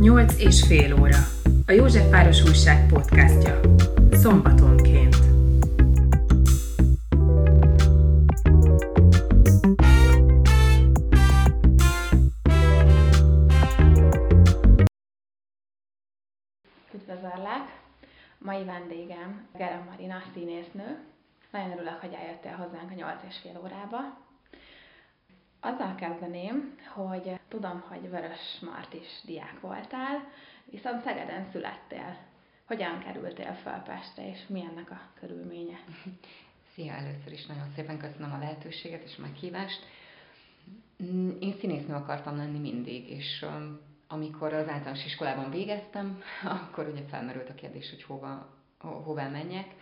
Nyolc és fél óra. A Józsefváros Újság podcastja. Szombatonként. Üdvözöllek! Mai vendégem Gerem Marina, színésznő. Nagyon örülök, hogy eljöttél hozzánk a 8 és fél órába. Azzal kezdeném, hogy tudom, hogy Vörös Mart is diák voltál, viszont Szegeden születtél. Hogyan kerültél fel Pestre, és mi ennek a körülménye? Szia, először is nagyon szépen köszönöm a lehetőséget és a meghívást. Én színésznő akartam lenni mindig, és amikor az általános iskolában végeztem, akkor ugye felmerült a kérdés, hogy hova, hová menjek,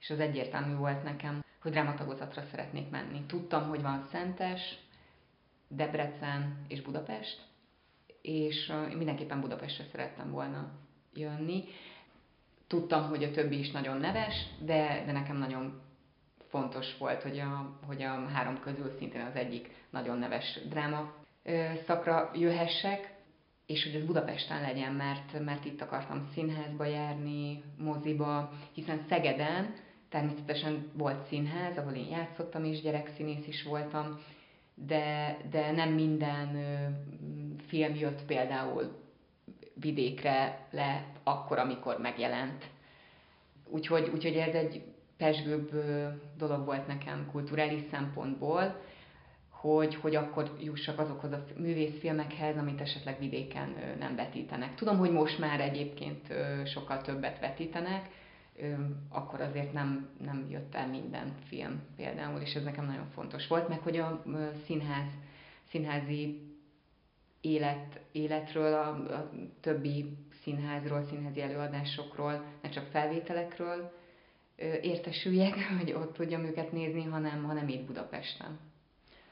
és az egyértelmű volt nekem, hogy drámatagozatra szeretnék menni. Tudtam, hogy van Szentes, Debrecen és Budapest, és én mindenképpen Budapestre szerettem volna jönni. Tudtam, hogy a többi is nagyon neves, de, de nekem nagyon fontos volt, hogy a, hogy a három közül szintén az egyik nagyon neves dráma szakra jöhessek, és hogy ez Budapesten legyen, mert, mert itt akartam színházba járni, moziba, hiszen Szegeden természetesen volt színház, ahol én játszottam is, gyerekszínész is voltam, de, de nem minden film jött például vidékre le akkor, amikor megjelent. Úgyhogy, úgyhogy ez egy pesgőbb dolog volt nekem kulturális szempontból, hogy, hogy akkor jussak azokhoz a művészfilmekhez, amit esetleg vidéken nem vetítenek. Tudom, hogy most már egyébként sokkal többet vetítenek, akkor azért nem, nem jött el minden film például, és ez nekem nagyon fontos volt, meg hogy a színház, színházi élet, életről, a, a többi színházról, színházi előadásokról, ne csak felvételekről értesüljek, hogy ott tudjam őket nézni, hanem, hanem itt Budapesten.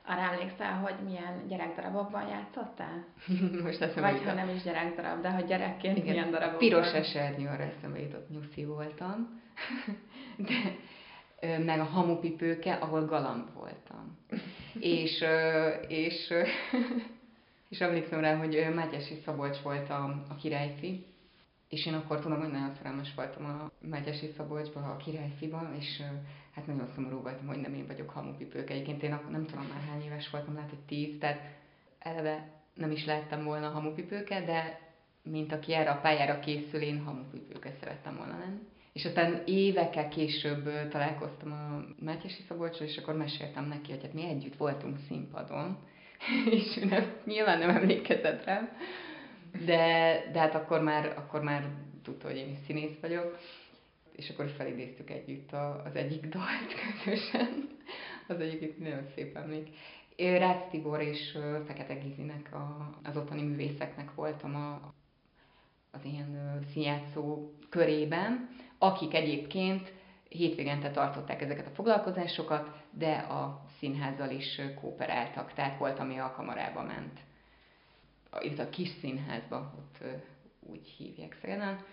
Arra emlékszel, hogy milyen gyerekdarabokban játszottál? Most eszembe Vagy ha nem is gyerekdarab, de hogy gyerekként Igen, milyen darabokban? Piros esernyő, arra eszembe jutott, nyuszi voltam. De, meg a hamupipőke, ahol galamb voltam. és, és, és emlékszem rá, hogy Mátyási Szabolcs volt a, a királyfi, és én akkor tudom, hogy nagyon szerelmes voltam a Mátyási Szabolcsba, a királyfiban, és hát nagyon szomorú voltam, hogy nem én vagyok hamupipők. Egyébként én akkor nem tudom már hány éves voltam, lehet, hogy tíz, tehát eleve nem is lehettem volna hamupipőke, de mint aki erre a pályára készül, én hamupipőke szerettem volna lenni. És aztán évekkel később találkoztam a Mátyási Szabolcsal, és akkor meséltem neki, hogy hát mi együtt voltunk színpadon, és ő nem, nyilván nem emlékezett rám, de, de hát akkor már, akkor már tudta, hogy én is színész vagyok, és akkor felidéztük együtt a, az egyik dalt közösen. Az egyébként nagyon szép emlék. Rácz Tibor és Fekete Gizinek, a, az ottani művészeknek voltam a, az ilyen színjátszó körében, akik egyébként hétvégente tartották ezeket a foglalkozásokat, de a színházzal is kooperáltak, tehát volt, ami a kamarába ment. Itt a kis színházba, ott úgy hívják Szegeden.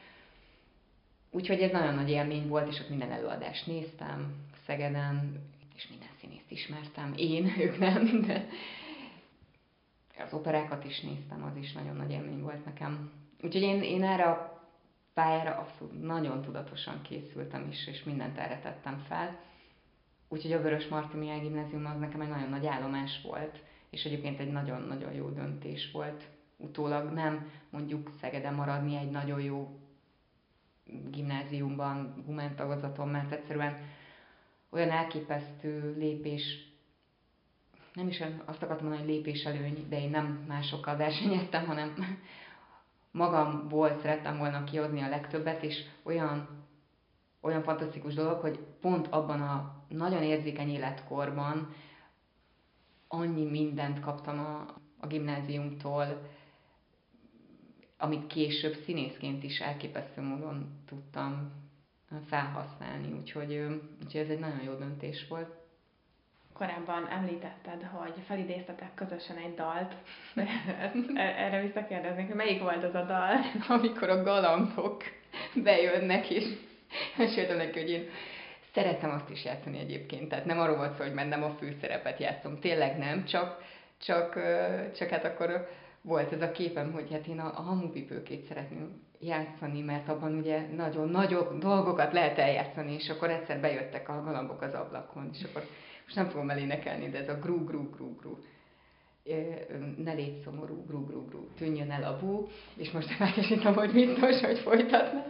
Úgyhogy ez nagyon nagy élmény volt, és ott minden előadást néztem Szegeden, és minden színészt ismertem. Én, ők nem, de az operákat is néztem, az is nagyon nagy élmény volt nekem. Úgyhogy én, én erre a pályára abszolút nagyon tudatosan készültem is, és mindent erre tettem fel. Úgyhogy a Vörös Marti Mihály Gimnázium az nekem egy nagyon nagy állomás volt, és egyébként egy nagyon-nagyon jó döntés volt. Utólag nem mondjuk Szegeden maradni egy nagyon jó gimnáziumban, humán tagozaton, mert egyszerűen olyan elképesztő lépés, nem is azt akartam mondani, hogy lépés előny, de én nem másokkal versenyeztem, hanem magamból szerettem volna kihozni a legtöbbet, és olyan, olyan fantasztikus dolog, hogy pont abban a nagyon érzékeny életkorban annyi mindent kaptam a, a gimnáziumtól, amit később színészként is elképesztő módon tudtam felhasználni, úgyhogy, úgyhogy ez egy nagyon jó döntés volt. Korábban említetted, hogy felidéztetek közösen egy dalt. Erre visszakérdeznék, hogy melyik volt az a dal? Amikor a galambok bejönnek, és meséltem neki, hogy én szeretem azt is játszani egyébként, tehát nem arról volt szó, hogy már nem a főszerepet játszom, tényleg nem, csak, csak, csak hát akkor volt ez a képem, hogy hát én a, a hamupipőkét szeretném játszani, mert abban ugye nagyon nagyobb dolgokat lehet eljátszani, és akkor egyszer bejöttek a galambok az ablakon, és akkor most nem fogom elénekelni, de ez a gru, gru, gru, gru ne légy szomorú, gru, gru, gru, tűnjön el a bú, és most megkesítem, hogy biztos, hogy folytatna.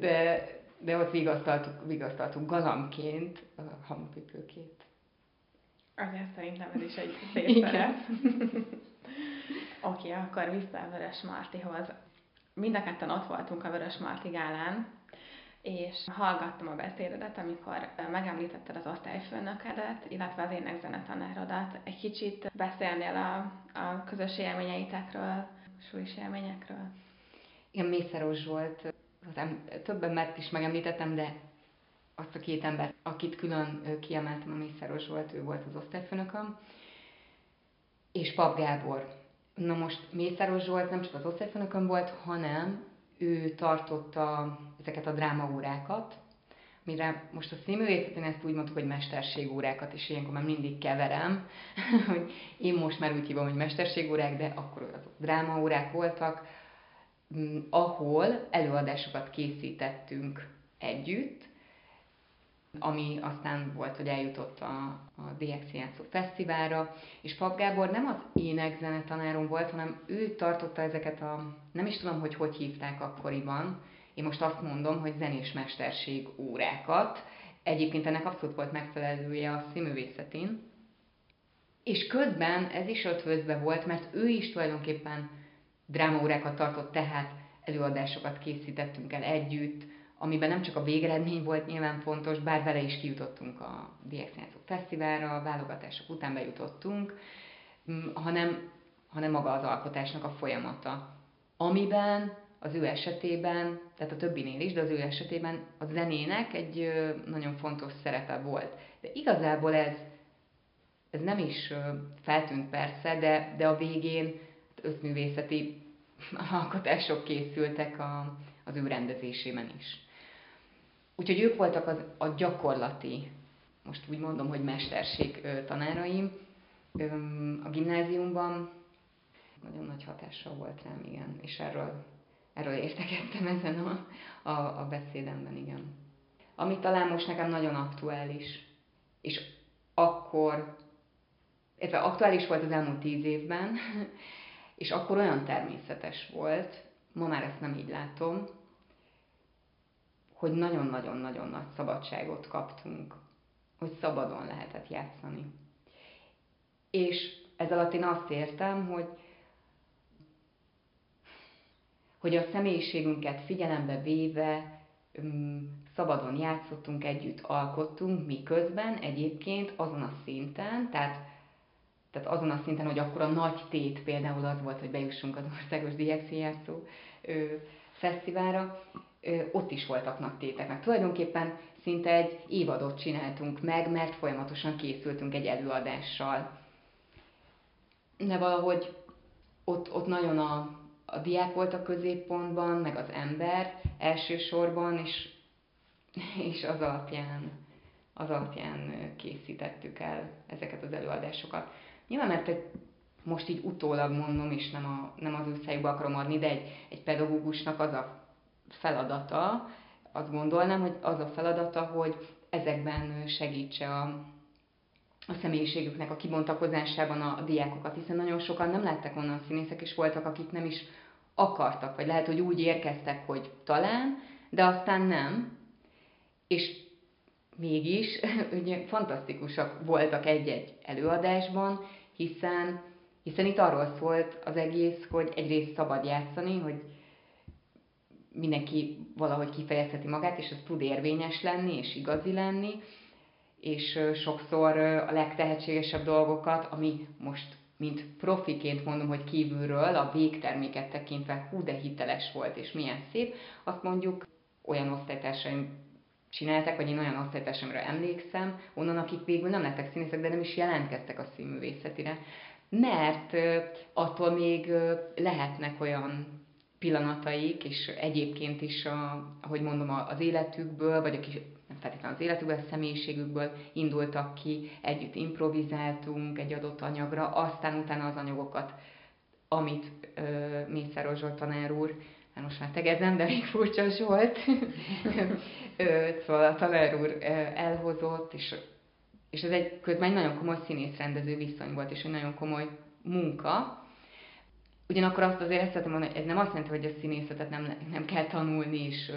De, de ott vigasztaltuk, vigasztaltuk galamként a hamupipőkét. Azért szerintem ez is egy szép szerep. Oké, okay, akkor vissza a Vörös Martihoz. Mind a ketten ott voltunk a Vörös Marti gálán, és hallgattam a beszédedet, amikor megemlítetted az osztályfőnökedet, illetve az énekzenetanárodat. Egy kicsit beszélnél a, a közös élményeitekről, súlyos élményekről? Igen, Mészáros volt, több embert is megemlítettem, de azt a két embert, akit külön kiemeltem, a Mészáros volt, ő volt az osztályfőnököm, és Pap Gábor. Na most Mészáros Zsolt nem csak az osztályfőnököm volt, hanem ő tartotta ezeket a drámaórákat, mire most a színművészetén ezt úgy mondtuk, hogy mesterségórákat, és ilyenkor már mindig keverem, hogy én most már úgy hívom, hogy mesterségórák, de akkor azok drámaórák voltak, ahol előadásokat készítettünk együtt, ami aztán volt, hogy eljutott a, a DX Játszó Fesztiválra, és Pap Gábor nem az énekzene tanárom volt, hanem ő tartotta ezeket a, nem is tudom, hogy hogy hívták akkoriban, én most azt mondom, hogy zenés mesterség órákat, egyébként ennek abszolút volt megfelelője a színművészetén, és közben ez is ötvözve volt, mert ő is tulajdonképpen drámaórákat tartott, tehát előadásokat készítettünk el együtt, amiben nem csak a végeredmény volt nyilván fontos, bár vele is kijutottunk a DX Fesztiválra, a válogatások után bejutottunk, mm, hanem, hanem maga az alkotásnak a folyamata, amiben az ő esetében, tehát a többinél is, de az ő esetében a zenének egy nagyon fontos szerepe volt. De igazából ez, ez nem is feltűnt persze, de, de a végén összművészeti alkotások készültek a, az ő rendezésében is. Úgyhogy ők voltak az, a gyakorlati, most úgy mondom, hogy mesterség tanáraim a gimnáziumban. Nagyon nagy hatással volt rám, igen, és erről, erről értekeztem ezen a, a, a beszédemben, igen. Ami talán most nekem nagyon aktuális, és akkor, illetve aktuális volt az elmúlt tíz évben, és akkor olyan természetes volt, ma már ezt nem így látom, hogy nagyon-nagyon-nagyon nagy szabadságot kaptunk, hogy szabadon lehetett játszani. És ez alatt én azt értem, hogy hogy a személyiségünket figyelembe véve szabadon játszottunk, együtt alkottunk, miközben egyébként azon a szinten, tehát, tehát azon a szinten, hogy akkor a nagy tét például az volt, hogy bejussunk az országos diákszínjátszó fesztiválra, ott is voltak nagy tétek, meg tulajdonképpen szinte egy évadot csináltunk meg, mert folyamatosan készültünk egy előadással. De valahogy ott, ott nagyon a, a diák volt a középpontban, meg az ember elsősorban, és, és az alapján, az alapján készítettük el ezeket az előadásokat. Nyilván, mert egy, most így utólag mondom, és nem, a, nem az ő akarom adni, de egy, egy pedagógusnak az a feladata, azt gondolnám, hogy az a feladata, hogy ezekben segítse a, a személyiségüknek a kibontakozásában a, a diákokat, hiszen nagyon sokan nem lettek onnan színészek, és voltak, akik nem is akartak, vagy lehet, hogy úgy érkeztek, hogy talán, de aztán nem. És mégis ugye, fantasztikusak voltak egy-egy előadásban, hiszen, hiszen itt arról szólt az egész, hogy egyrészt szabad játszani, hogy mindenki valahogy kifejezheti magát, és az tud érvényes lenni, és igazi lenni, és sokszor a legtehetségesebb dolgokat, ami most mint profiként mondom, hogy kívülről a végterméket tekintve hú de hiteles volt, és milyen szép, azt mondjuk olyan osztálytársaim csináltak, vagy én olyan osztálytársamra emlékszem, onnan, akik végül nem lettek színészek, de nem is jelentkeztek a színművészetire, mert attól még lehetnek olyan pillanataik, és egyébként is, a, ahogy mondom, az életükből, vagy a kis, nem feltétlenül az életükből, a személyiségükből indultak ki, együtt improvizáltunk egy adott anyagra, aztán utána az anyagokat amit ö, Mészáros Zsolt tanár úr, hát most már tegezem, de még furcsa volt, szóval a tanár úr elhozott, és, és ez egy közben egy nagyon komoly színész-rendező viszony volt, és egy nagyon komoly munka, Ugyanakkor azt azért ezt szeretném mondani, ez nem azt jelenti, hogy a színészetet nem, nem kell tanulni, és,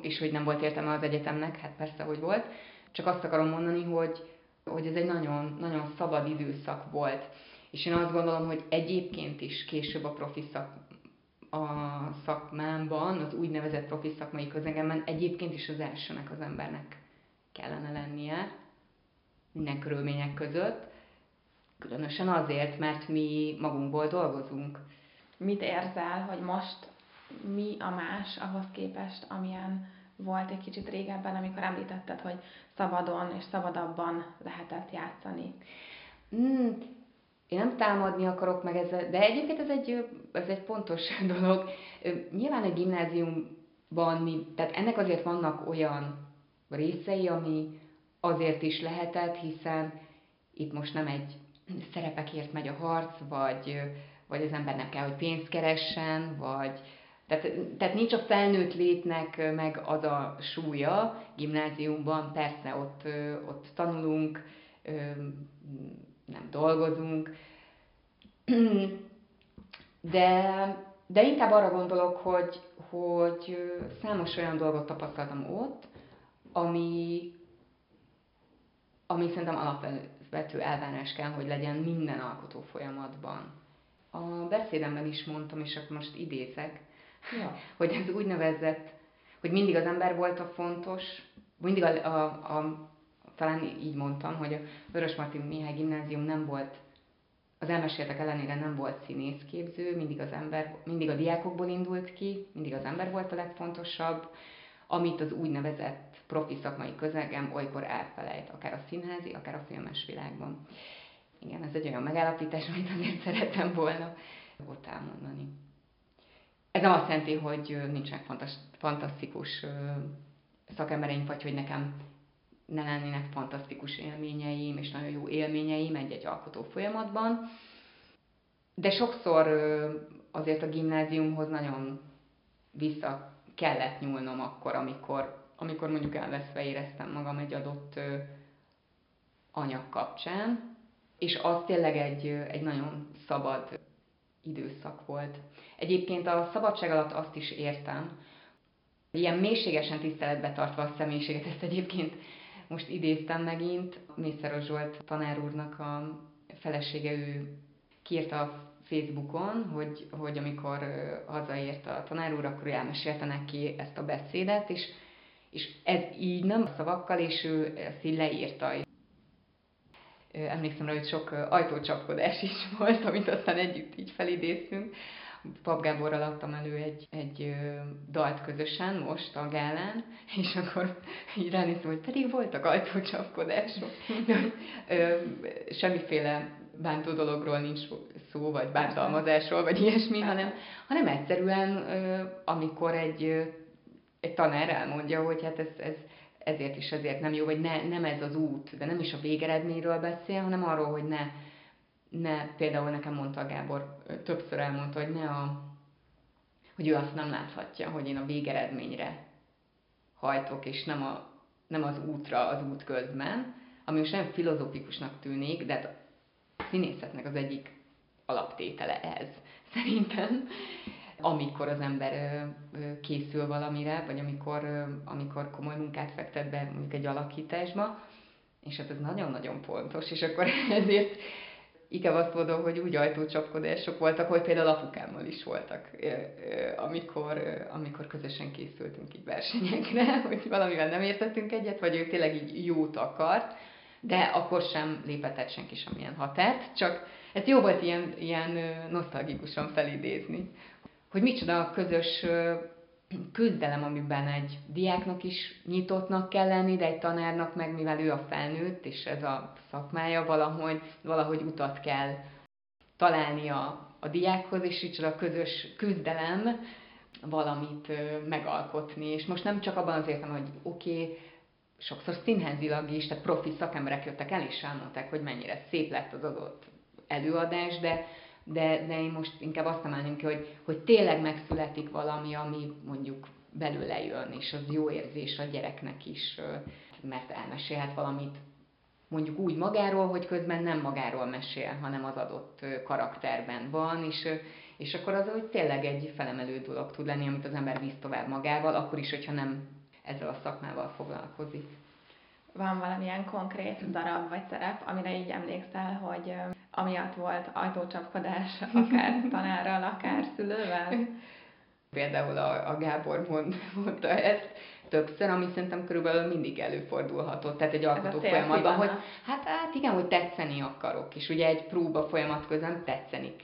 és hogy nem volt értelme az egyetemnek, hát persze, hogy volt. Csak azt akarom mondani, hogy, hogy ez egy nagyon, nagyon szabad időszak volt. És én azt gondolom, hogy egyébként is később a profi szak, a szakmámban, az úgynevezett profi szakmai közegemben egyébként is az elsőnek az embernek kellene lennie minden körülmények között. Különösen azért, mert mi magunkból dolgozunk. Mit érzel, hogy most mi a más ahhoz képest, amilyen volt egy kicsit régebben, amikor említetted, hogy szabadon és szabadabban lehetett játszani? Mm, én nem támadni akarok meg ezzel, de egyébként ez egy, ez egy pontos dolog. Nyilván egy gimnáziumban mi, tehát ennek azért vannak olyan részei, ami azért is lehetett, hiszen itt most nem egy szerepekért megy a harc, vagy, vagy az ember nem kell, hogy pénzt keressen, vagy tehát, tehát nincs a felnőtt létnek meg az a súlya. Gimnáziumban, persze ott, ott tanulunk, nem dolgozunk, de, de inkább arra gondolok, hogy, hogy számos olyan dolgot tapasztaltam ott, ami, ami szerintem alapvető elvárás kell, hogy legyen minden alkotó folyamatban. A beszédemben is mondtam, és akkor most idézek, ja. hogy ez úgynevezett, hogy mindig az ember volt a fontos, mindig a, a, a talán így mondtam, hogy a Vörös Martin Mihály Gimnázium nem volt, az elmeséltek ellenére nem volt színészképző, mindig az ember, mindig a diákokból indult ki, mindig az ember volt a legfontosabb, amit az úgynevezett profi szakmai közegem olykor elfelejt, akár a színházi, akár a filmes világban. Igen, ez egy olyan megállapítás, amit azért szeretem volna ott elmondani. Ez nem azt jelenti, hogy nincsenek fantasztikus szakembereink, vagy hogy nekem ne lennének fantasztikus élményeim, és nagyon jó élményeim egy-egy alkotó folyamatban. De sokszor azért a gimnáziumhoz nagyon vissza kellett nyúlnom akkor, amikor, amikor mondjuk elveszve éreztem magam egy adott anyag kapcsán, és az tényleg egy, egy nagyon szabad időszak volt. Egyébként a szabadság alatt azt is értem, ilyen mélységesen tiszteletbe tartva a személyiséget, ezt egyébként most idéztem megint, Mészáros Zsolt tanár úrnak a felesége, ő kiírta a Facebookon, hogy, hogy amikor hazaért a tanár úr, akkor elmesélte neki ezt a beszédet, és, és ez így nem a szavakkal, és ő ezt így leírta. Emlékszem rá, hogy sok ajtócsapkodás is volt, amit aztán együtt így felidéztünk. Pap Gáborral adtam elő egy, egy dalt közösen most a gálán, és akkor így ránéztem, hogy pedig voltak ajtócsapkodások. De, semmiféle bántó dologról nincs szó, vagy bántalmazásról, vagy ilyesmi, hanem, hanem egyszerűen, amikor egy, egy tanár elmondja, hogy hát ez, ez ezért is ezért nem jó, vagy ne, nem ez az út, de nem is a végeredményről beszél, hanem arról, hogy ne, ne, például nekem mondta Gábor, többször elmondta, hogy ne a, hogy ő azt nem láthatja, hogy én a végeredményre hajtok, és nem, a, nem az útra, az út közben, ami most nem filozófikusnak tűnik, de hát a színészetnek az egyik alaptétele ez, szerintem, amikor az ember készül valamire, vagy amikor, amikor komoly munkát fektet be mondjuk egy alakításba, és hát ez nagyon-nagyon fontos, és akkor ezért inkább azt mondom, hogy úgy ajtócsapkodások voltak, hogy például apukámmal is voltak, amikor, amikor közösen készültünk így versenyekre, hogy valamivel nem értettünk egyet, vagy ő tényleg így jót akart, de akkor sem lépetett senki semmilyen határt, csak ez jó volt ilyen, ilyen nosztalgikusan felidézni, hogy micsoda a közös küzdelem, amiben egy diáknak is nyitottnak kell lenni, de egy tanárnak meg, mivel ő a felnőtt, és ez a szakmája, valahogy, valahogy utat kell találni a, a diákhoz, és így a közös küzdelem valamit megalkotni. És most nem csak abban az értem, hogy oké, okay, sokszor színházilag is, tehát profi szakemberek jöttek el, és elmondták, hogy mennyire szép lett az adott előadás, de de, de én most inkább azt emelném ki, hogy, hogy tényleg megszületik valami, ami mondjuk belőle jön, és az jó érzés a gyereknek is, mert elmesélhet valamit mondjuk úgy magáról, hogy közben nem magáról mesél, hanem az adott karakterben van, és, és akkor az, hogy tényleg egy felemelő dolog tud lenni, amit az ember visz tovább magával, akkor is, hogyha nem ezzel a szakmával foglalkozik. Van valamilyen konkrét darab vagy szerep, amire így emlékszel, hogy amiatt volt ajtócsapkodás, akár tanárral, akár szülővel? Például a, a Gábor mond, mondta ezt többször, ami szerintem körülbelül mindig előfordulhatott, tehát egy alkotó folyamatban, hogy hát, hát igen, hogy tetszeni akarok, és ugye egy próba folyamat közben tetszeni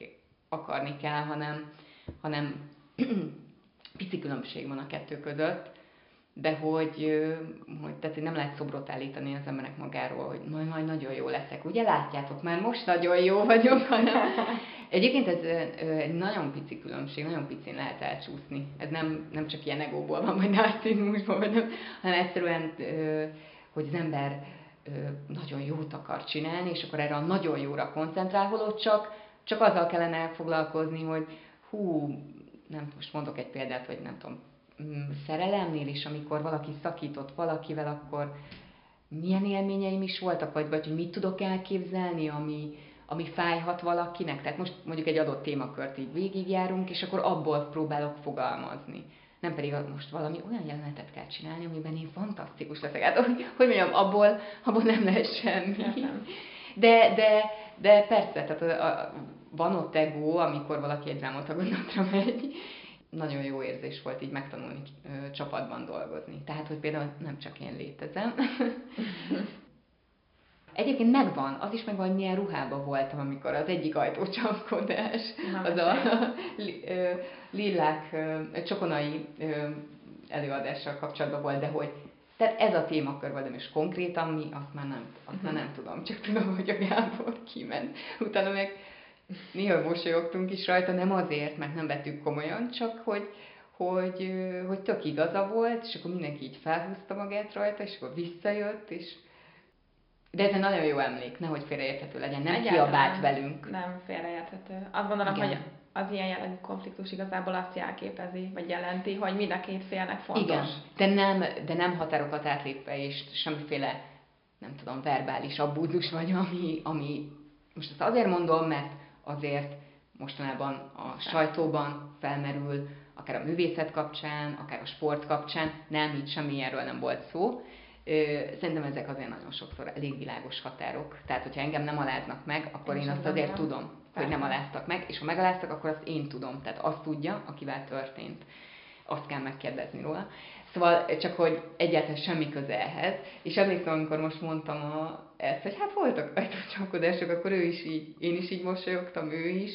akarni kell, hanem, hanem pici különbség van a kettő között, de hogy, hogy tehát nem lehet szobrot állítani az emberek magáról, hogy majd, majd nagyon jó leszek. Ugye látjátok, már most nagyon jó vagyok, hanem egyébként ez egy nagyon pici különbség, nagyon picin lehet elcsúszni. Ez nem, nem csak ilyen egóból van, vagy narcizmusból, vagy nem, hanem egyszerűen, hogy az ember nagyon jót akar csinálni, és akkor erre a nagyon jóra koncentrál, holott csak, csak azzal kellene foglalkozni, hogy hú, nem most mondok egy példát, hogy nem tudom, szerelemnél is, amikor valaki szakított valakivel, akkor milyen élményeim is voltak, vagy, vagy hogy mit tudok elképzelni, ami, ami fájhat valakinek. Tehát most mondjuk egy adott témakört így végigjárunk, és akkor abból próbálok fogalmazni. Nem pedig most valami olyan jelenetet kell csinálni, amiben én fantasztikus leszek. Hát, hogy, hogy mondjam, abból, abból nem lesz semmi. De, de, de persze, tehát a, a, van ott ego, amikor valaki egy drámatagonatra megy, nagyon jó érzés volt így megtanulni ö, csapatban dolgozni. Tehát, hogy például nem csak én létezem. Egyébként megvan, az is megvan, hogy milyen ruhában voltam, amikor az egyik ajtócsapkodás, az a lillák csokonai előadással kapcsolatban volt, de hogy tehát ez a témakör volt, és konkrétan mi, azt már nem, azt már nem tudom, csak tudom, hogy a Gábor kiment. Utána meg néha mosolyogtunk is rajta, nem azért, mert nem vettük komolyan, csak hogy, hogy, hogy tök igaza volt, és akkor mindenki így felhúzta magát rajta, és akkor visszajött, és de ez egy nagyon jó emlék, nehogy félreérthető legyen, nem Egyáltalán kiabált velünk. Nem félreérthető. Azt gondolom, Igen. hogy az ilyen jellegű konfliktus igazából azt jelképezi, vagy jelenti, hogy mind a két félnek fontos. Igen, de nem, de nem határokat átlépve, és semmiféle, nem tudom, verbális abúzus vagy, ami, ami most ezt azért mondom, mert azért mostanában a sajtóban felmerül, akár a művészet kapcsán, akár a sport kapcsán, nem, itt semmi ilyenről nem volt szó. Szerintem ezek azért nagyon sokszor elég világos határok. Tehát, hogyha engem nem aláznak meg, akkor én, én azt azért tudom, Persze. hogy nem aláztak meg, és ha megaláztak, akkor azt én tudom. Tehát azt tudja, akivel történt. Azt kell megkérdezni róla. Szóval csak, hogy egyáltalán semmi köze ehhez. És emlékszem, amikor most mondtam a, ezt, hogy hát voltak ajtócsapkodások, akkor ő is így, én is így mosolyogtam, ő is.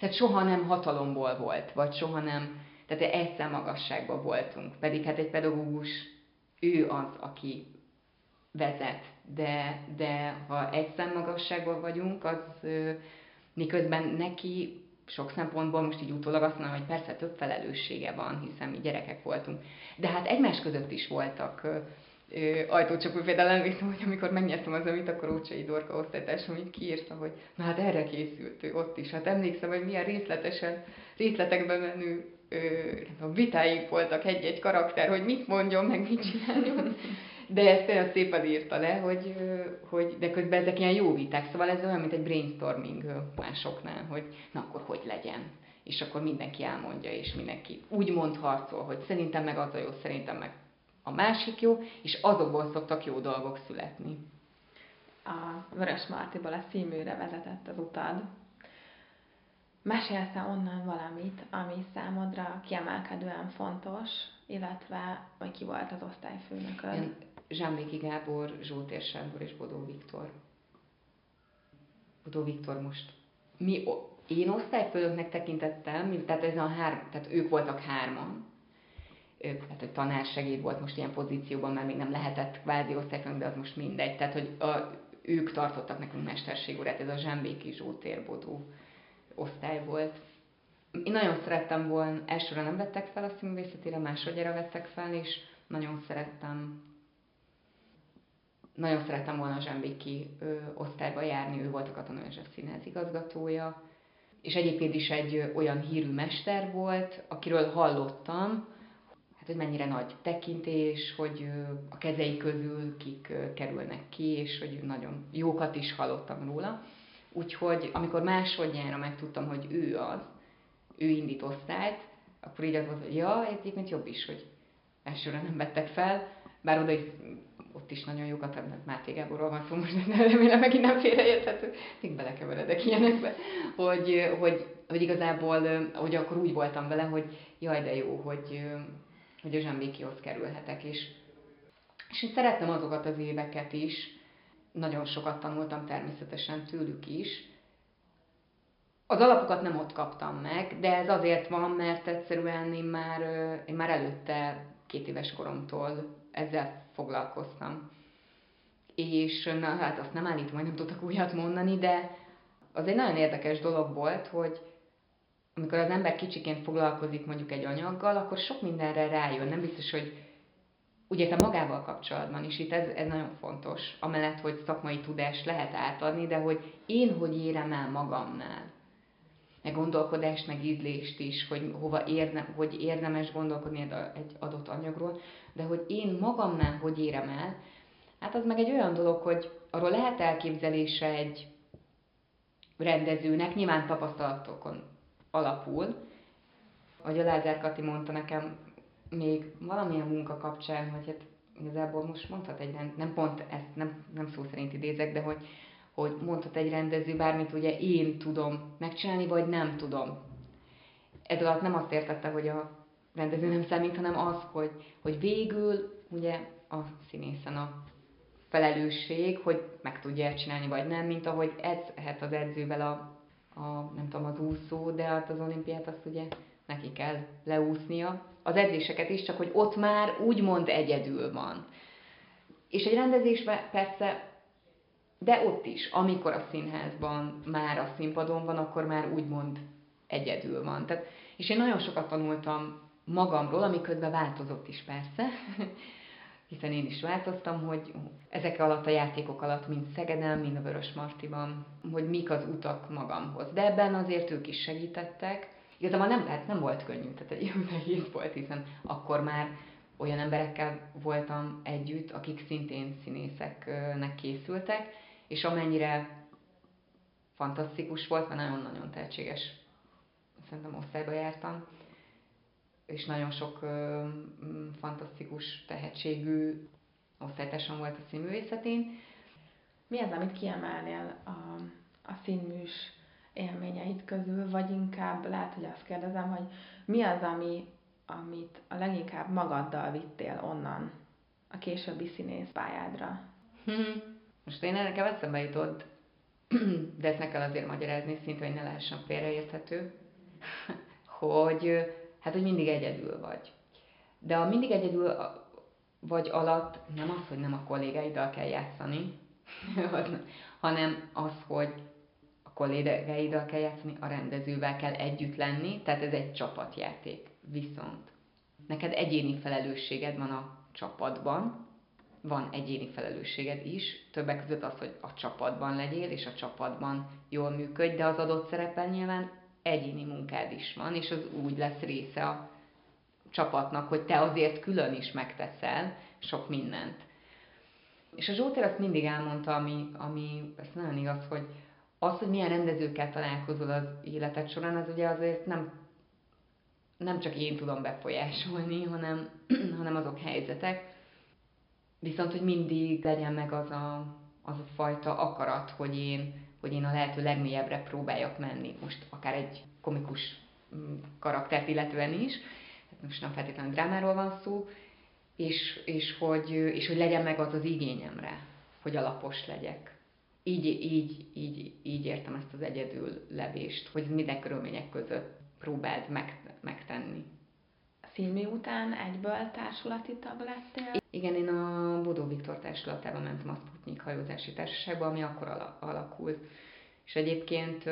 Tehát soha nem hatalomból volt, vagy soha nem, tehát egyszer magasságban voltunk. Pedig hát egy pedagógus, ő az, aki vezet, de, de ha egy magasságban vagyunk, az miközben neki sok szempontból most így utólag azt mondom, hogy persze több felelőssége van, hiszen mi gyerekek voltunk. De hát egymás között is voltak ajtócsapó. Például emlékszem, hogy amikor megnyertem az amit, akkor Ócsai Dorka osztálytársam így kiírta, hogy na hát erre készült ő ott is. Hát emlékszem, hogy milyen részletesen, részletekbe menő ö, vitáink voltak egy-egy karakter, hogy mit mondjon, meg mit csináljon. De ezt olyan szépen írta le, hogy, hogy de közben ezek ilyen jó viták, szóval ez olyan, mint egy brainstorming másoknál, hogy na akkor hogy legyen. És akkor mindenki elmondja, és mindenki úgy mond harcol, hogy szerintem meg az a jó, szerintem meg a másik jó, és azokból szoktak jó dolgok születni. A Vörös Martiból a színműre vezetett az utad. Mesélsz onnan valamit, ami számodra kiemelkedően fontos, illetve hogy ki volt az osztályfőnököd? Zsámbéki Gábor, Zsótér Sándor és Bodó Viktor. Bodó Viktor most mi, én osztályfőnöknek tekintettem, tehát, ez a hár, tehát ők voltak hárman, tehát hogy tanársegéd volt most ilyen pozícióban, mert még nem lehetett kvázi osztályfőnök, de az most mindegy. Tehát, hogy a, ők tartottak nekünk mesterségórát, ez a Zsámbéki Zsótér Bodó osztály volt. Én nagyon szerettem volna, elsőre nem vettek fel a színművészetére, másodjára vettek fel, és nagyon szerettem nagyon szerettem volna a Zsembéki ö, osztályba járni, ő volt a Katona József Színház igazgatója, és egyébként is egy olyan hírű mester volt, akiről hallottam, hát hogy mennyire nagy tekintés, hogy a kezei közül kik kerülnek ki, és hogy nagyon jókat is hallottam róla. Úgyhogy amikor másodjára megtudtam, hogy ő az, ő indít osztályt, akkor így az volt, hogy ja, egyébként jobb is, hogy elsőre nem vettek fel, bár oda is, ott is nagyon jókat, mert Máté Gáborról van szó, most remélem megint nem félreérthető, még belekeveredek ilyenekbe, hogy, hogy, hogy igazából, hogy akkor úgy voltam vele, hogy jaj, de jó, hogy, hogy a Zsambékihoz kerülhetek, és, és én szerettem azokat az éveket is, nagyon sokat tanultam természetesen tőlük is, az alapokat nem ott kaptam meg, de ez azért van, mert egyszerűen én már, én már előtte két éves koromtól ezzel foglalkoztam. És na, hát azt nem állítom, hogy nem tudtak újat mondani, de az egy nagyon érdekes dolog volt, hogy amikor az ember kicsiként foglalkozik mondjuk egy anyaggal, akkor sok mindenre rájön. Nem biztos, hogy ugye te magával kapcsolatban is, itt ez, ez nagyon fontos, amellett, hogy szakmai tudást lehet átadni, de hogy én hogy érem el magamnál. Meg gondolkodást, meg ízlést is, hogy hova érne, hogy érdemes gondolkodni egy adott anyagról, de hogy én magamnál hogy érem el, hát az meg egy olyan dolog, hogy arról lehet elképzelése egy rendezőnek, nyilván tapasztalatokon alapul, ahogy a Lázár Kati mondta nekem még valamilyen munka kapcsán, hogy hát igazából most mondhat egy rend, nem pont ezt, nem, nem szó szerint idézek, de hogy hogy mondhat egy rendező bármit, ugye én tudom megcsinálni, vagy nem tudom. Ez alatt nem azt értette, hogy a rendező nem számít, hanem az, hogy, hogy végül ugye a színészen a felelősség, hogy meg tudja csinálni, vagy nem, mint ahogy edzhet az edzővel a, a, nem tudom, az úszó, de hát az olimpiát azt ugye neki kell leúsznia. Az edzéseket is, csak hogy ott már úgymond egyedül van. És egy rendezésben persze de ott is, amikor a színházban már a színpadon van, akkor már úgymond egyedül van. Tehát, és én nagyon sokat tanultam magamról, ami közben változott is persze, hiszen én is változtam, hogy ezek alatt a játékok alatt, mint Szegeden, mint a Vörös Martiban, hogy mik az utak magamhoz. De ebben azért ők is segítettek. Igazából nem, lehet, nem volt könnyű, tehát egy nehéz volt, hiszen akkor már olyan emberekkel voltam együtt, akik szintén színészeknek készültek, és amennyire fantasztikus volt, mert nagyon-nagyon tehetséges, szerintem osztályba jártam, és nagyon sok ö, fantasztikus, tehetségű osztálytársam volt a színművészetén. Mi az, amit kiemelnél a, a színműs élményeit közül, vagy inkább lehet, hogy azt kérdezem, hogy mi az, ami, amit a leginkább magaddal vittél onnan a későbbi színész pályádra? Hmm. Most én nekem eszembe jutott, de ezt ne kell azért magyarázni, szinte, hogy ne lehessen félreérthető, hogy hát, hogy mindig egyedül vagy. De a mindig egyedül vagy alatt nem az, hogy nem a kollégáiddal kell játszani, hanem az, hogy a kollégáiddal kell játszani, a rendezővel kell együtt lenni, tehát ez egy csapatjáték. Viszont neked egyéni felelősséged van a csapatban, van egyéni felelősséged is, többek között az, hogy a csapatban legyél, és a csapatban jól működj, de az adott szerepen nyilván egyéni munkád is van, és az úgy lesz része a csapatnak, hogy te azért külön is megteszel sok mindent. És a Zsótér azt mindig elmondta, ami, ami ez nagyon igaz, hogy az, hogy milyen rendezőkkel találkozol az életed során, az ugye azért nem, nem csak én tudom befolyásolni, hanem, hanem azok helyzetek, Viszont, hogy mindig legyen meg az a, az a fajta akarat, hogy én, hogy én a lehető legmélyebbre próbáljak menni. Most akár egy komikus mm, karaktert illetően is, hát most nem feltétlenül drámáról van szó, és, és, hogy, és hogy legyen meg az az igényemre, hogy alapos legyek. Így, így, így, így értem ezt az egyedül levést, hogy minden körülmények között próbáld meg, megtenni színmű után egyből társulati tag lettél? Igen, én a Bodó Viktor társulatában mentem a Sputnik hajózási társaságba, ami akkor alakult. És egyébként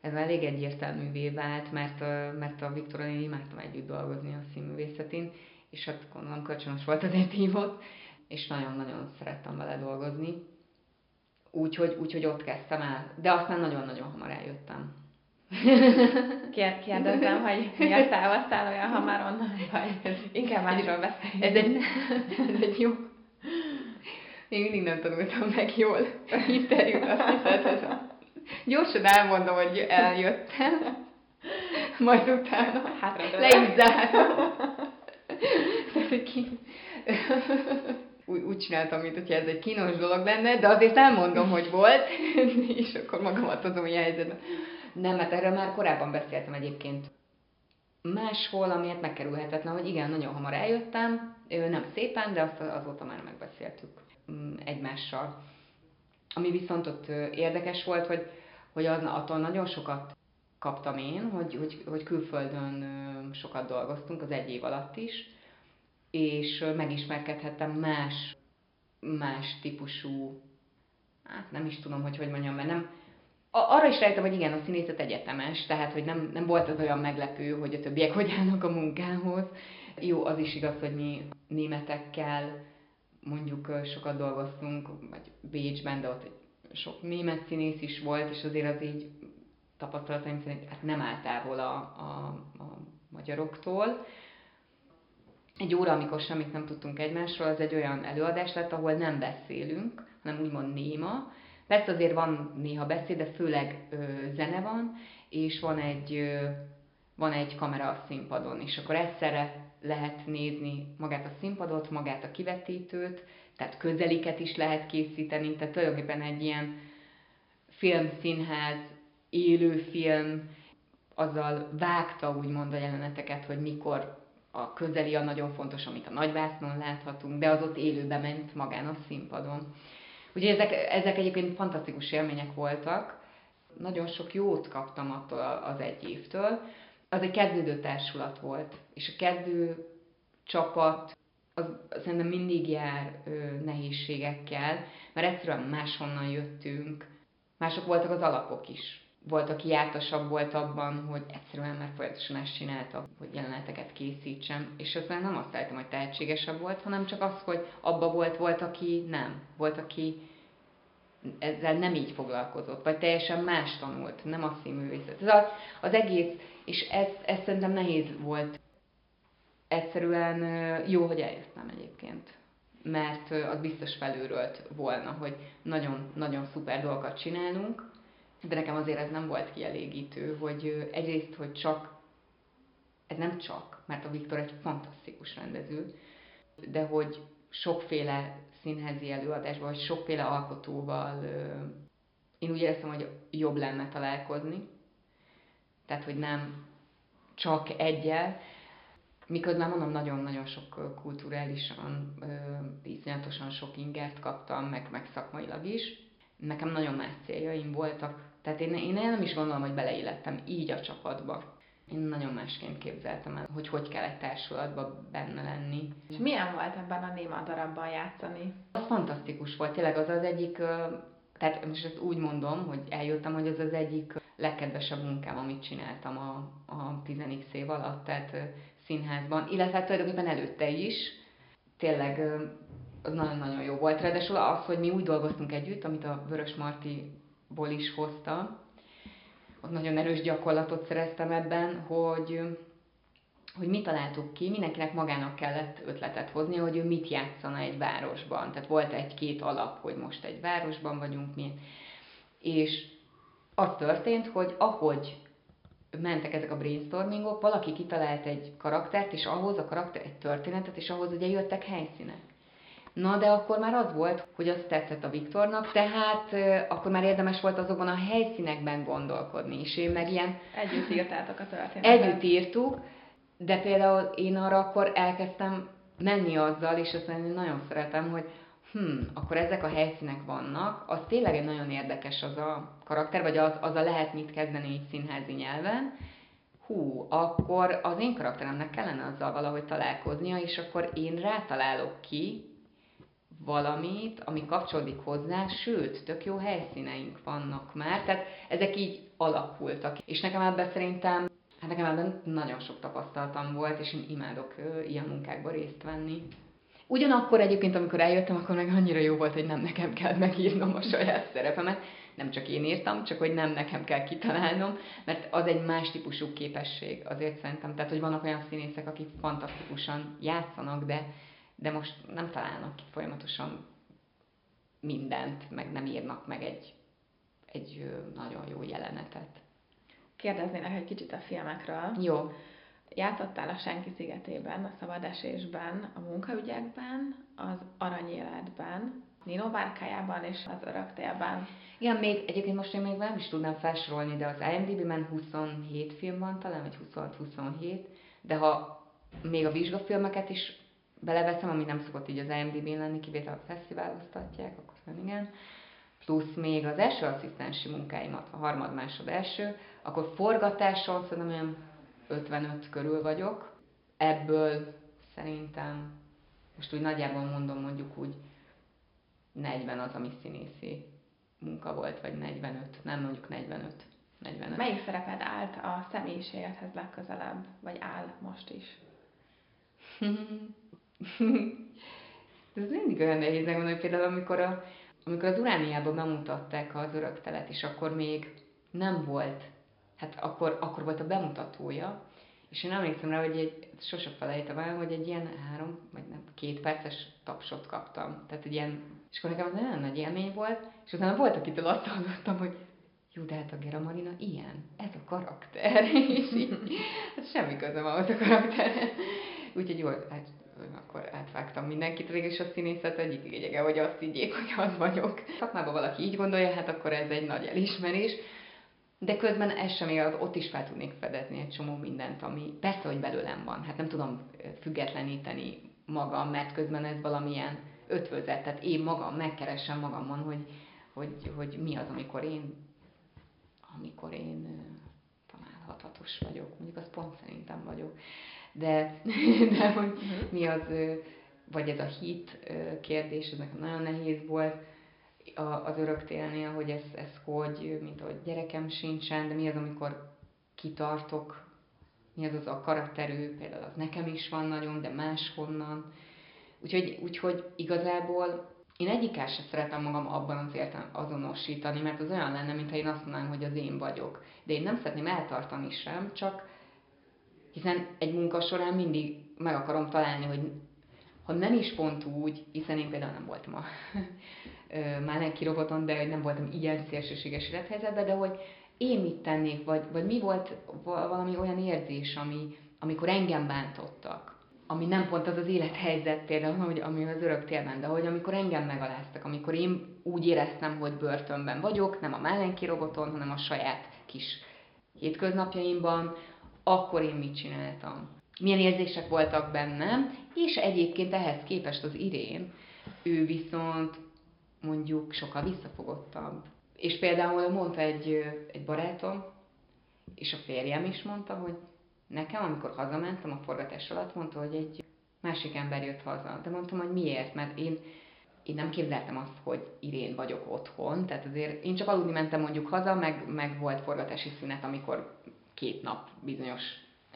ez elég egyértelművé vált, mert, mert a Viktorral én imádtam együtt dolgozni a színművészetén, és hát gondolom kölcsönös volt azért hívott, és nagyon-nagyon szerettem vele dolgozni. Úgyhogy, úgyhogy ott kezdtem el. De aztán nagyon-nagyon hamar eljöttem. Kér, kérdezem, hogy miért távoztál olyan hamar onnan, vagy inkább másról beszélj. Ez egy, ez egy jó... Még mindig nem tanultam meg jól interjút, azt hiszed. Gyorsan elmondom, hogy eljöttem, majd utána Hátra le is zárom. Úgy, úgy csináltam, mint hogyha ez egy kínos dolog lenne, de azért elmondom, hogy volt, és akkor magamat hozom ilyen helyzetben. Nem, mert erről már korábban beszéltem egyébként máshol, amiért megkerülhetetlen, hogy igen, nagyon hamar eljöttem, nem szépen, de azt azóta már megbeszéltük mm, egymással. Ami viszont ott érdekes volt, hogy, hogy az, attól nagyon sokat kaptam én, hogy, hogy, hogy külföldön sokat dolgoztunk, az egy év alatt is, és megismerkedhettem más, más típusú, hát nem is tudom, hogy hogy mondjam, mert nem, arra is rájöttem, hogy igen, a színészet egyetemes, tehát hogy nem, nem volt az olyan meglepő, hogy a többiek hogy állnak a munkához. Jó, az is igaz, hogy mi németekkel mondjuk sokat dolgoztunk, vagy Bécsben, de ott sok német színész is volt, és azért az így tapasztalataim szerint hát nem áll távol a, a, a magyaroktól. Egy óra, amikor semmit nem tudtunk egymásról, az egy olyan előadás lett, ahol nem beszélünk, hanem úgymond néma, Persze azért van néha beszéd, de főleg ö, zene van, és van egy, ö, van egy kamera a színpadon, és akkor egyszerre lehet nézni magát a színpadot, magát a kivetítőt, tehát közeliket is lehet készíteni, tehát tulajdonképpen egy ilyen filmszínház, élőfilm, azzal vágta úgymond a jeleneteket, hogy mikor a közeli a nagyon fontos, amit a nagyvásznon láthatunk, de az ott élőbe ment magán a színpadon. Ugye ezek, ezek egyébként fantasztikus élmények voltak, nagyon sok jót kaptam attól az egy évtől. Az egy kezdődő társulat volt, és a kezdő csapat az szerintem mindig jár ö, nehézségekkel, mert egyszerűen máshonnan jöttünk, mások voltak az alapok is. Volt, aki jártasabb volt abban, hogy egyszerűen már folyamatosan ezt csinálta, hogy jeleneteket készítsem, és aztán nem azt állítom, hogy tehetségesebb volt, hanem csak az, hogy abba volt, volt, aki nem. Volt, aki ezzel nem így foglalkozott, vagy teljesen más tanult, nem a színművészet. Ez az, az egész, és ez, ez szerintem nehéz volt. Egyszerűen jó, hogy eljöttem egyébként, mert az biztos felülrölt volna, hogy nagyon-nagyon szuper dolgokat csinálunk, de nekem azért ez nem volt kielégítő, hogy egyrészt, hogy csak, ez nem csak, mert a Viktor egy fantasztikus rendező, de hogy sokféle színházi előadásban, vagy sokféle alkotóval én úgy éreztem, hogy jobb lenne találkozni. Tehát, hogy nem csak egyel, miközben mondom, nagyon-nagyon sok kulturálisan, iszonyatosan sok ingert kaptam, meg, meg szakmailag is. Nekem nagyon más céljaim voltak, tehát én, én nem is gondolom, hogy beleillettem így a csapatba. Én nagyon másként képzeltem el, hogy hogy kell egy társulatban benne lenni. És milyen volt ebben a Néma darabban játszani? Az fantasztikus volt, tényleg az az egyik, tehát most ezt úgy mondom, hogy eljöttem, hogy ez az egyik legkedvesebb munkám, amit csináltam a, a 10 év alatt, tehát színházban, illetve hát tulajdonképpen előtte is. Tényleg az nagyon-nagyon jó volt. Ráadásul az, hogy mi úgy dolgoztunk együtt, amit a Vörös Martiból is hozta, ott nagyon erős gyakorlatot szereztem ebben, hogy, hogy mit találtuk ki, mindenkinek magának kellett ötletet hozni, hogy ő mit játszana egy városban. Tehát volt egy-két alap, hogy most egy városban vagyunk, mi. És az történt, hogy ahogy mentek ezek a brainstormingok, valaki kitalált egy karaktert, és ahhoz a karakter egy történetet, és ahhoz ugye jöttek helyszínek. Na, de akkor már az volt, hogy az tetszett a Viktornak, tehát akkor már érdemes volt azokban a helyszínekben gondolkodni, és én meg ilyen... Együtt írtátok a történetet. Együtt írtuk, de például én arra akkor elkezdtem menni azzal, és azt mondani, nagyon szeretem, hogy hm, akkor ezek a helyszínek vannak, az tényleg egy nagyon érdekes az a karakter, vagy az, az a lehet mit kezdeni egy színházi nyelven, hú, akkor az én karakteremnek kellene azzal valahogy találkoznia, és akkor én rátalálok ki, valamit, ami kapcsolódik hozzá, sőt, tök jó helyszíneink vannak már, tehát ezek így alakultak. És nekem ebben szerintem, hát nekem ebben nagyon sok tapasztalatom volt, és én imádok ilyen munkákban részt venni. Ugyanakkor egyébként, amikor eljöttem, akkor meg annyira jó volt, hogy nem nekem kell megírnom a saját szerepemet. Nem csak én írtam, csak hogy nem nekem kell kitalálnom, mert az egy más típusú képesség, azért szerintem. Tehát, hogy vannak olyan színészek, akik fantasztikusan játszanak, de, de most nem találnak ki folyamatosan mindent, meg nem írnak meg egy, egy nagyon jó jelenetet. Kérdeznének egy kicsit a filmekről. Jó. Játszottál a Senki szigetében, a szabadesésben, a munkaügyekben, az aranyéletben, Nino bárkájában és az öröktélben. Igen, még egyébként most én még nem is tudnám felsorolni, de az IMDb-ben 27 film van talán, vagy 26-27, de ha még a vizsgafilmeket is beleveszem, ami nem szokott így az IMDb-n lenni, kivétel a fesztiváloztatják, akkor nem igen, plusz még az első asszisztensi munkáimat, a harmad, másod, első, akkor forgatáson szerintem olyan 55 körül vagyok. Ebből szerintem, most úgy nagyjából mondom mondjuk úgy 40 az, ami színészi munka volt, vagy 45, nem mondjuk 45. 45. Melyik szereped állt a személyiségedhez legközelebb, vagy áll most is? Ez mindig olyan nehéz megmondani, például amikor, a, amikor az Urániában bemutatták az öröktelet, és akkor még nem volt, hát akkor, akkor volt a bemutatója, és én emlékszem rá, hogy egy, sose felejtem el, hogy egy ilyen három, vagy nem, két perces tapsot kaptam. Tehát egy ilyen, és akkor nekem az nagyon nagy élmény volt, és utána volt, akitől azt hallottam, hogy jó, de hát a Gera Marina ilyen, ez a karakter, és így, hát semmi közöm ahhoz a karakterhez. Úgyhogy jó, hát akkor átvágtam mindenkit, végül a színészet egyik lényege, hogy azt higgyék, hogy az vagyok. Szakmában valaki így gondolja, hát akkor ez egy nagy elismerés. De közben ez sem igaz, ott is fel tudnék fedezni egy csomó mindent, ami persze, hogy belőlem van. Hát nem tudom függetleníteni magam, mert közben ez valamilyen ötvözet. Tehát én magam megkeresem magamon, hogy, hogy, hogy mi az, amikor én, amikor én találhatatos vagyok. Mondjuk az pont szerintem vagyok. De, de hogy uh-huh. mi az, vagy ez a hit kérdés, ez nekem nagyon nehéz volt az öröktélnél, hogy ez, ez hogy, mint ahogy gyerekem sincsen, de mi az, amikor kitartok, mi az az a karakterű, például az nekem is van nagyon, de máshonnan. Úgyhogy, úgyhogy igazából én egyikkel sem szeretem magam abban az értem azonosítani, mert az olyan lenne, mintha én azt mondanám, hogy az én vagyok. De én nem szeretném eltartani sem, csak hiszen egy munka során mindig meg akarom találni, hogy ha nem is pont úgy, hiszen én például nem voltam a már nem kiroboton, de hogy nem voltam ilyen szélsőséges élethelyzetben, de hogy én mit tennék, vagy, vagy mi volt valami olyan érzés, ami, amikor engem bántottak, ami nem pont az az élethelyzet például, hogy, ami az örök térben, de hogy amikor engem megaláztak, amikor én úgy éreztem, hogy börtönben vagyok, nem a Málenki roboton, hanem a saját kis hétköznapjaimban, akkor én mit csináltam. Milyen érzések voltak bennem, és egyébként ehhez képest az Irén, ő viszont mondjuk sokkal visszafogottabb. És például mondta egy, egy barátom, és a férjem is mondta, hogy nekem, amikor hazamentem a forgatás alatt, mondta, hogy egy másik ember jött haza. De mondtam, hogy miért, mert én, én nem képzeltem azt, hogy Irén vagyok otthon, tehát azért én csak aludni mentem mondjuk haza, meg, meg volt forgatási szünet, amikor két nap bizonyos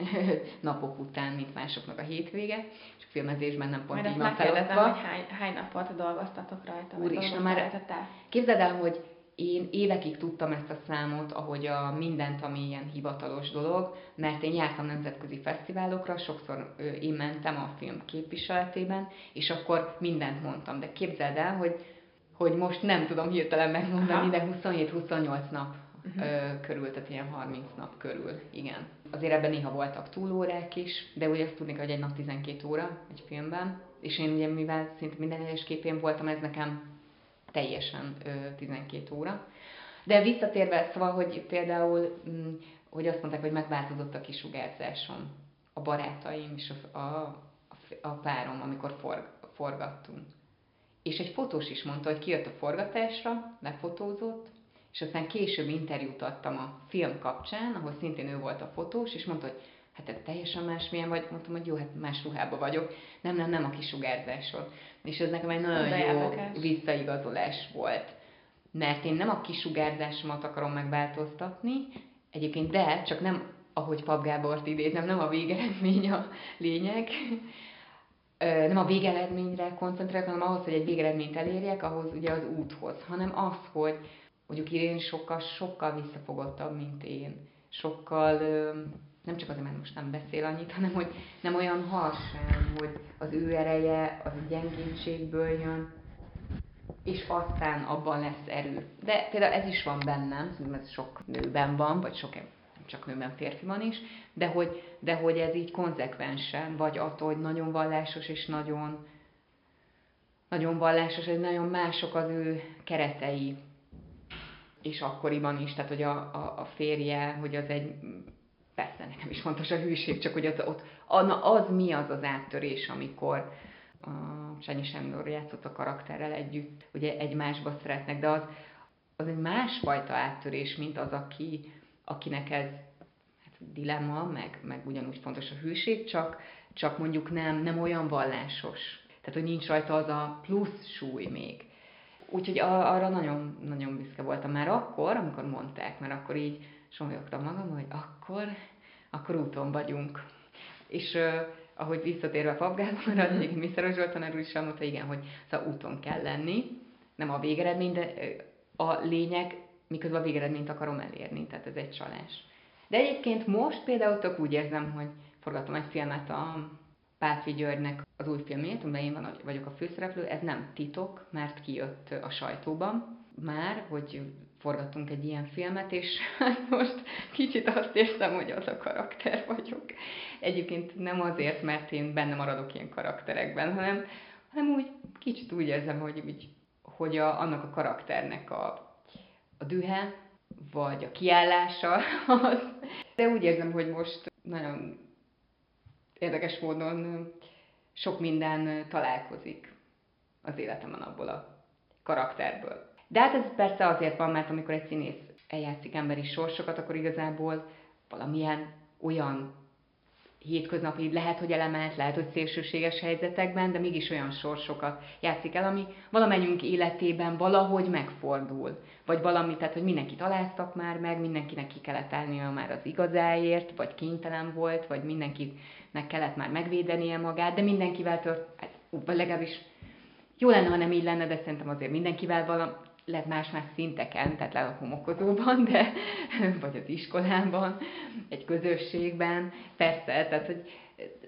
napok után, mint másoknak a hétvége, és a filmezésben nem pont Majd így van felosztva. hogy hány, hány napot dolgoztatok rajta? Úristen, már képzeld el, hogy én évekig tudtam ezt a számot, ahogy a mindent, ami ilyen hivatalos dolog, mert én jártam nemzetközi fesztiválokra, sokszor én mentem a film képviseletében, és akkor mindent mondtam. De képzeld el, hogy, hogy most nem tudom hirtelen megmondani, de 27-28 nap uh-huh. körül, tehát ilyen 30 nap körül, igen. Azért ebben néha voltak túlórák is, de ugye azt tudni hogy egy nap 12 óra egy filmben, és én ugye mivel szinte minden egyes képén voltam, ez nekem teljesen ö, 12 óra. De visszatérve, szóval, hogy például, m, mm, hogy azt mondták, hogy megváltozott a kisugárzásom, a barátaim és a, a, a párom, amikor for, forgattunk. És egy fotós is mondta, hogy kijött a forgatásra, lefotózott, és aztán később interjút adtam a film kapcsán, ahol szintén ő volt a fotós, és mondta, hogy hát te teljesen másmilyen vagy, mondtam, hogy jó, hát más ruhában vagyok, nem, nem, nem a kisugárzáson. És ez nekem egy nagyon jó visszaigazolás volt. Mert én nem a kisugárzásomat akarom megváltoztatni, egyébként de, csak nem, ahogy Pap Gábort idézem, nem a végeredmény a lényeg, nem a végeredményre koncentrálok, hanem ahhoz, hogy egy végeredményt elérjek, ahhoz ugye az úthoz, hanem az, hogy mondjuk Irén sokkal, sokkal visszafogottabb, mint én. Sokkal, nem csak azért, mert most nem beszél annyit, hanem hogy nem olyan sem, hogy az ő ereje az gyengétségből jön, és aztán abban lesz erő. De például ez is van bennem, szerintem ez sok nőben van, vagy sok csak nőben, férfiban is, de hogy, de hogy ez így konzekvensen, vagy attól, hogy nagyon vallásos és nagyon, nagyon vallásos, hogy nagyon mások az ő keretei, és akkoriban is, tehát hogy a, a, a férje, hogy az egy, persze nekem is fontos a hűség, csak hogy az, ott, az mi az az áttörés, amikor a Sanyi Sándor játszott a karakterrel együtt, ugye egymásba szeretnek, de az, az egy másfajta áttörés, mint az, aki, akinek ez hát, dilemma, meg, meg ugyanúgy fontos a hűség, csak, csak mondjuk nem, nem olyan vallásos. Tehát, hogy nincs rajta az a plusz súly még. Úgyhogy arra nagyon, nagyon büszke voltam már akkor, amikor mondták, mert akkor így somolyogtam magam, hogy akkor, akkor úton vagyunk. És uh, ahogy visszatérve a papgázmara, az egyik Mr. Zsolt tanár is mondta, igen, hogy szóval úton kell lenni, nem a végeredmény, de a lényeg, miközben a végeredményt akarom elérni, tehát ez egy csalás. De egyébként most például tök úgy érzem, hogy forgatom egy filmet a Pálfi Györgynek az új filmét, amiben én vagyok a főszereplő, ez nem titok, mert kijött a sajtóban már, hogy forgattunk egy ilyen filmet, és most kicsit azt érzem, hogy az a karakter vagyok. Egyébként nem azért, mert én benne maradok ilyen karakterekben, hanem, hanem úgy kicsit úgy érzem, hogy, úgy, hogy a, annak a karakternek a, a dühe, vagy a kiállása az. De úgy érzem, hogy most nagyon érdekes módon sok minden találkozik az életemben abból a karakterből. De hát ez persze azért van, mert amikor egy színész eljátszik emberi sorsokat, akkor igazából valamilyen olyan hétköznapi, lehet, hogy elemelt, lehet, hogy szélsőséges helyzetekben, de mégis olyan sorsokat játszik el, ami valamennyünk életében valahogy megfordul. Vagy valami, tehát, hogy mindenki találtak már meg, mindenkinek ki kellett állnia már az igazáért, vagy kénytelen volt, vagy mindenkinek kellett már megvédenie magát, de mindenkivel tört, hát, vagy legalábbis jó lenne, ha nem így lenne, de szerintem azért mindenkivel valami, lehet más-más szinteken, tehát le a homokozóban, de, vagy az iskolában, egy közösségben, persze, tehát, hogy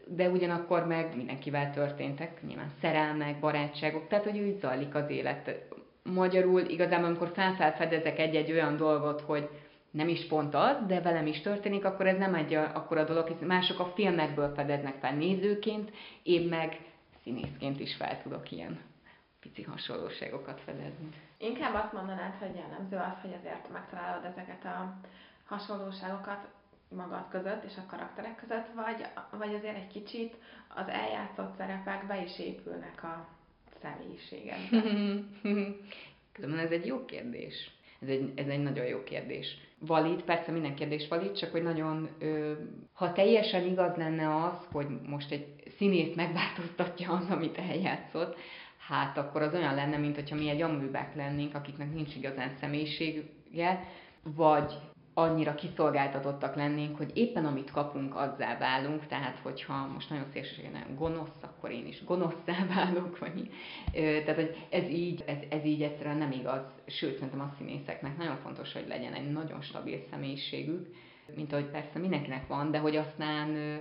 de ugyanakkor meg mindenkivel történtek, nyilván szerelmek, barátságok, tehát hogy úgy zajlik az élet. Magyarul igazából, amikor felfelfedezek egy-egy olyan dolgot, hogy nem is pont az, de velem is történik, akkor ez nem egy akkor a dolog, hiszen mások a filmekből fedeznek fel nézőként, én meg színészként is fel tudok ilyen pici hasonlóságokat fedezni. Inkább azt mondanád, hogy jellemző az, hogy azért megtalálod ezeket a hasonlóságokat magad között és a karakterek között, vagy, vagy azért egy kicsit az eljátszott szerepek be is épülnek a személyiségedbe? Különben ez egy jó kérdés. Ez egy, ez egy nagyon jó kérdés. Valid, persze minden kérdés valid, csak hogy nagyon, ö, ha teljesen igaz lenne az, hogy most egy színész megváltoztatja az, amit eljátszott, hát akkor az olyan lenne, mint hogyha mi egy aműbek lennénk, akiknek nincs igazán személyisége, vagy annyira kiszolgáltatottak lennénk, hogy éppen amit kapunk, azzá válunk, tehát hogyha most nagyon szélsőségen gonosz, akkor én is gonoszszá válok, vagy tehát hogy ez így, ez, ez így egyszerűen nem igaz, sőt, szerintem a színészeknek nagyon fontos, hogy legyen egy nagyon stabil személyiségük, mint ahogy persze mindenkinek van, de hogy aztán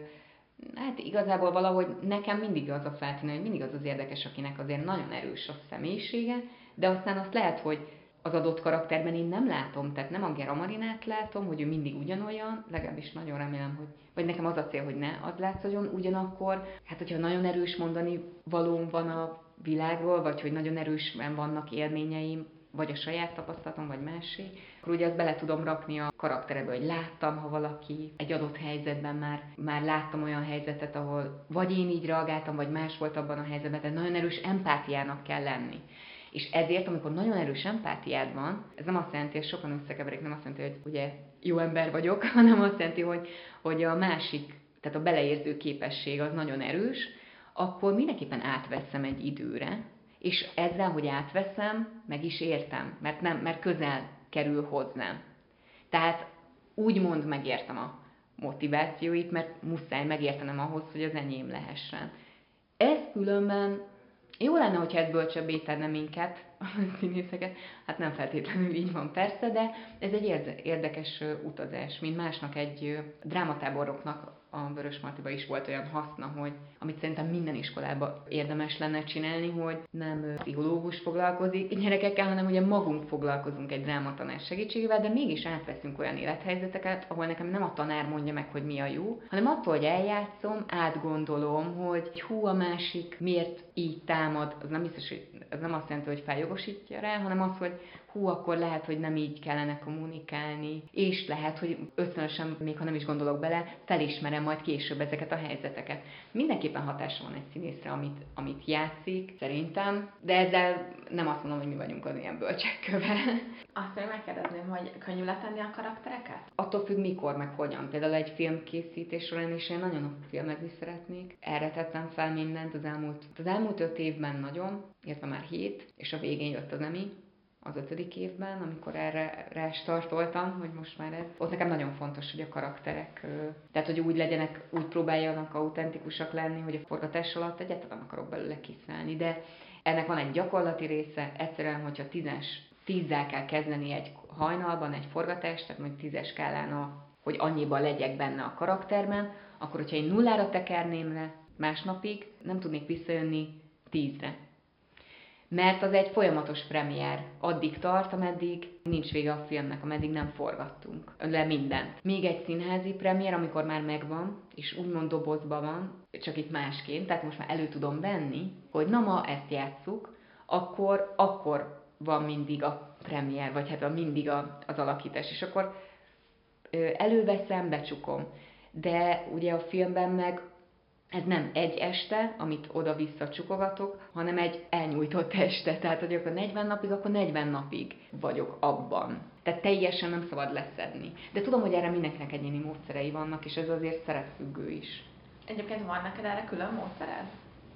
hát igazából valahogy nekem mindig az a feltűnő, hogy mindig az az érdekes, akinek azért nagyon erős a személyisége, de aztán azt lehet, hogy az adott karakterben én nem látom, tehát nem a Gera látom, hogy ő mindig ugyanolyan, legalábbis nagyon remélem, hogy, vagy nekem az a cél, hogy ne az látszódjon, ugyanakkor, hát hogyha nagyon erős mondani valóm van a világról, vagy hogy nagyon erősen vannak élményeim, vagy a saját tapasztalatom, vagy másé, akkor ugye azt bele tudom rakni a karakterebe, hogy láttam, ha valaki egy adott helyzetben már, már láttam olyan helyzetet, ahol vagy én így reagáltam, vagy más volt abban a helyzetben, de nagyon erős empátiának kell lenni. És ezért, amikor nagyon erős empátiád van, ez nem azt jelenti, hogy sokan összekeverik, nem azt jelenti, hogy ugye jó ember vagyok, hanem azt jelenti, hogy, hogy a másik, tehát a beleérző képesség az nagyon erős, akkor mindenképpen átveszem egy időre, és ezzel, hogy átveszem, meg is értem, mert, nem, mert közel kerül hozzám. Tehát úgymond megértem a motivációit, mert muszáj megértenem ahhoz, hogy az enyém lehessen. Ez különben jó lenne, hogyha ez bölcsöbbé tenne minket, a színészeket. Hát nem feltétlenül így van persze, de ez egy érdekes utazás, mint másnak egy drámatáboroknak a Vörös Martiba is volt olyan haszna, hogy amit szerintem minden iskolában érdemes lenne csinálni, hogy nem pszichológus foglalkozik gyerekekkel, hanem ugye magunk foglalkozunk egy drámatanár segítségével, de mégis átveszünk olyan élethelyzeteket, ahol nekem nem a tanár mondja meg, hogy mi a jó, hanem attól, hogy eljátszom, átgondolom, hogy hú, a másik miért így támad, az nem biztos, hogy az nem azt jelenti, hogy feljogosítja rá, hanem az, hogy hú, akkor lehet, hogy nem így kellene kommunikálni, és lehet, hogy ösztönösen, még ha nem is gondolok bele, felismerem majd később ezeket a helyzeteket. Mindenképpen hatása van egy színészre, amit, amit játszik, szerintem, de ezzel nem azt mondom, hogy mi vagyunk az ilyen bölcsekköve. Azt még megkérdezném, hogy könnyű letenni a karaktereket? Attól függ, mikor, meg hogyan. Például egy filmkészítés során is én nagyon filmezni szeretnék. Erre tettem fel mindent az elmúlt, az elmúlt öt évben nagyon, illetve már hét, és a végén jött az Emi, az ötödik évben, amikor erre, erre startoltam, hogy most már ez. Ott nekem nagyon fontos, hogy a karakterek, tehát hogy úgy legyenek, úgy próbáljanak autentikusak lenni, hogy a forgatás alatt egyáltalán akarok belőle kiszállni, de ennek van egy gyakorlati része, egyszerűen, hogyha tízes, tízzel kell kezdeni egy hajnalban egy forgatást, tehát mondjuk tízes skálán, a, hogy annyiban legyek benne a karakterben, akkor hogyha én nullára tekerném le másnapig, nem tudnék visszajönni tízre mert az egy folyamatos premier. Addig tart, ameddig nincs vége a filmnek, ameddig nem forgattunk le mindent. Még egy színházi premier, amikor már megvan, és úgymond dobozban van, csak itt másként, tehát most már elő tudom venni, hogy na ma ezt játsszuk, akkor, akkor van mindig a premier, vagy hát a, mindig a, az alakítás, és akkor előveszem, becsukom. De ugye a filmben meg ez nem egy este, amit oda-vissza csukogatok, hanem egy elnyújtott este. Tehát, hogy akkor 40 napig, akkor 40 napig vagyok abban. Tehát teljesen nem szabad leszedni. De tudom, hogy erre mindenkinek egyéni módszerei vannak, és ez azért szeretfüggő is. Egyébként van neked erre külön módszered?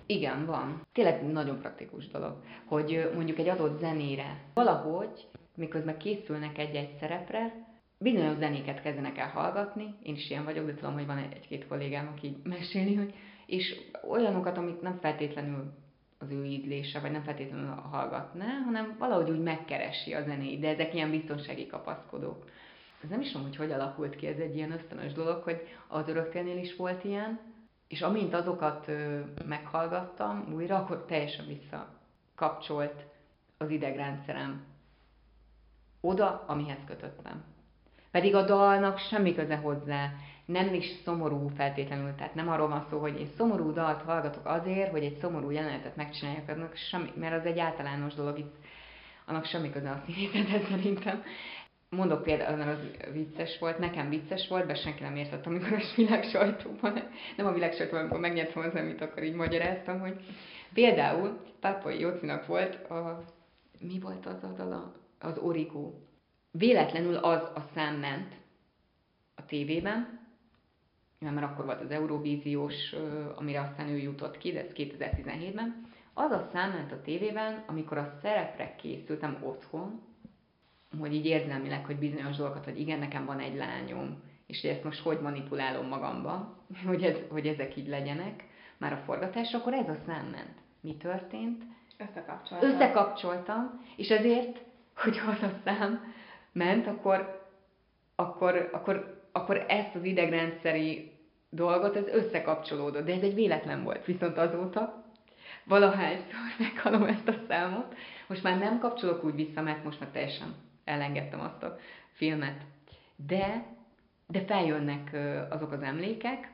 Igen, van. Tényleg nagyon praktikus dolog, hogy mondjuk egy adott zenére valahogy, miközben készülnek egy-egy szerepre, bizonyos zenéket kezdenek el hallgatni, én is ilyen vagyok, de tudom, hogy van egy-két kollégám, aki mesélni, hogy, és olyanokat, amit nem feltétlenül az ő ízlése, vagy nem feltétlenül hallgatná, hanem valahogy úgy megkeresi a zenét, de ezek ilyen biztonsági kapaszkodók. Ez nem is tudom, hogy hogy alakult ki, ez egy ilyen ösztönös dolog, hogy az örökkelnél is volt ilyen, és amint azokat ö, meghallgattam újra, akkor teljesen visszakapcsolt az idegrendszerem oda, amihez kötöttem. Pedig a dalnak semmi köze hozzá, nem is szomorú feltétlenül, tehát nem arról van szó, hogy én szomorú dalt hallgatok azért, hogy egy szomorú jelenetet megcsináljak, annak semmi, mert az egy általános dolog, itt annak semmi köze a színészethez szerintem. Mondok például, mert az vicces volt, nekem vicces volt, de senki nem értett, amikor a világ sajtóban, nem a világ sajtóban, amikor megnyertem az amit akkor így magyaráztam, hogy például Pápai Jocinak volt a, mi volt az a dala? Az Origó véletlenül az a szám ment a tévében, mert akkor volt az Eurovíziós, amire aztán ő jutott ki, de ez 2017-ben, az a szám ment a tévében, amikor a szerepre készültem otthon, hogy így érzelmileg, hogy bizonyos dolgokat, hogy igen, nekem van egy lányom, és hogy ezt most hogy manipulálom magamba, hogy, ez, hogy ezek így legyenek, már a forgatás, akkor ez a szám ment. Mi történt? Összekapcsoltam. Összekapcsoltam, és ezért, hogy az a szám ment, akkor, akkor, akkor, akkor ezt az idegrendszeri dolgot, ez összekapcsolódott, de ez egy véletlen volt. Viszont azóta valahányszor meghallom ezt a számot, most már nem kapcsolok úgy vissza, mert most már teljesen elengedtem azt a filmet. De, de feljönnek azok az emlékek,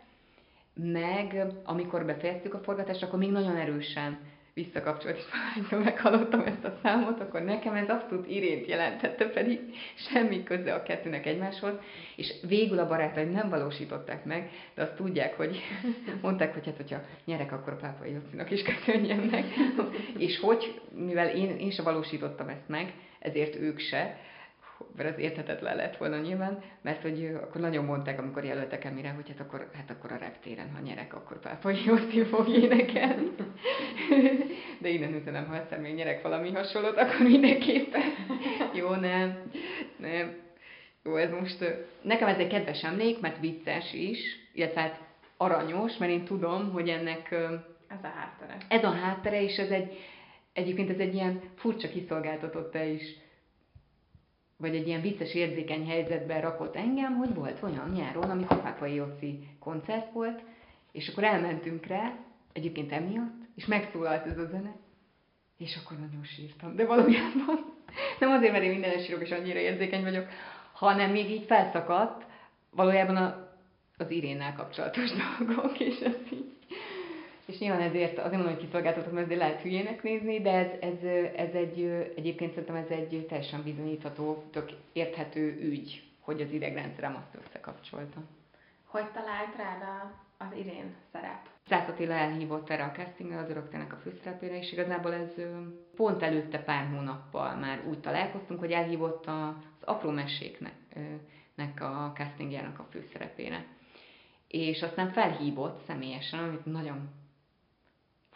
meg amikor befejeztük a forgatást, akkor még nagyon erősen visszakapcsolt, és valahányszor meghallottam ezt a számot, akkor nekem ez abszolút irént jelentette, pedig semmi köze a kettőnek egymáshoz, és végül a barátaim nem valósították meg, de azt tudják, hogy mondták, hogy hát, hogyha nyerek, akkor a pápai Jocinak is köszönjem meg. és hogy, mivel én, én se valósítottam ezt meg, ezért ők se, mert az érthetetlen lett volna nyilván, mert hogy akkor nagyon mondták, amikor jelöltek Emire, hogy hát akkor, hát akkor a reptéren, ha nyerek, akkor Pápai Józsi fog énekelni. De innen üzenem, ha egyszer még nyerek valami hasonlót, akkor mindenképpen. Jó, nem, nem. Jó, ez most, nekem ez egy kedves emlék, mert vicces is, illetve hát aranyos, mert én tudom, hogy ennek Ez a háttere. Ez a háttere, és ez egy, egyébként ez egy ilyen furcsa kiszolgáltatott is, vagy egy ilyen vicces érzékeny helyzetben rakott engem, hogy volt olyan nyáron, amikor Pápai Jóci koncert volt, és akkor elmentünk rá, egyébként emiatt, és megszólalt ez a zene, és akkor nagyon sírtam. De valójában nem azért, mert én minden sírok, és annyira érzékeny vagyok, hanem még így felszakadt valójában a, az Irénnel kapcsolatos dolgok, és ez így. És nyilván ezért azért mondom, hogy kiszolgáltatom, mert lehet hülyének nézni, de ez, ez, ez egy, egyébként szerintem ez egy teljesen bizonyítható, tök érthető ügy, hogy az idegrendszerem azt összekapcsolta. Hogy talált rá az Irén szerep? Szász Attila elhívott erre a castingre, az öröktének a főszerepére, és igazából ez pont előtte pár hónappal már úgy találkoztunk, hogy elhívott az apró meséknek a castingjának a főszerepére. És aztán felhívott személyesen, amit nagyon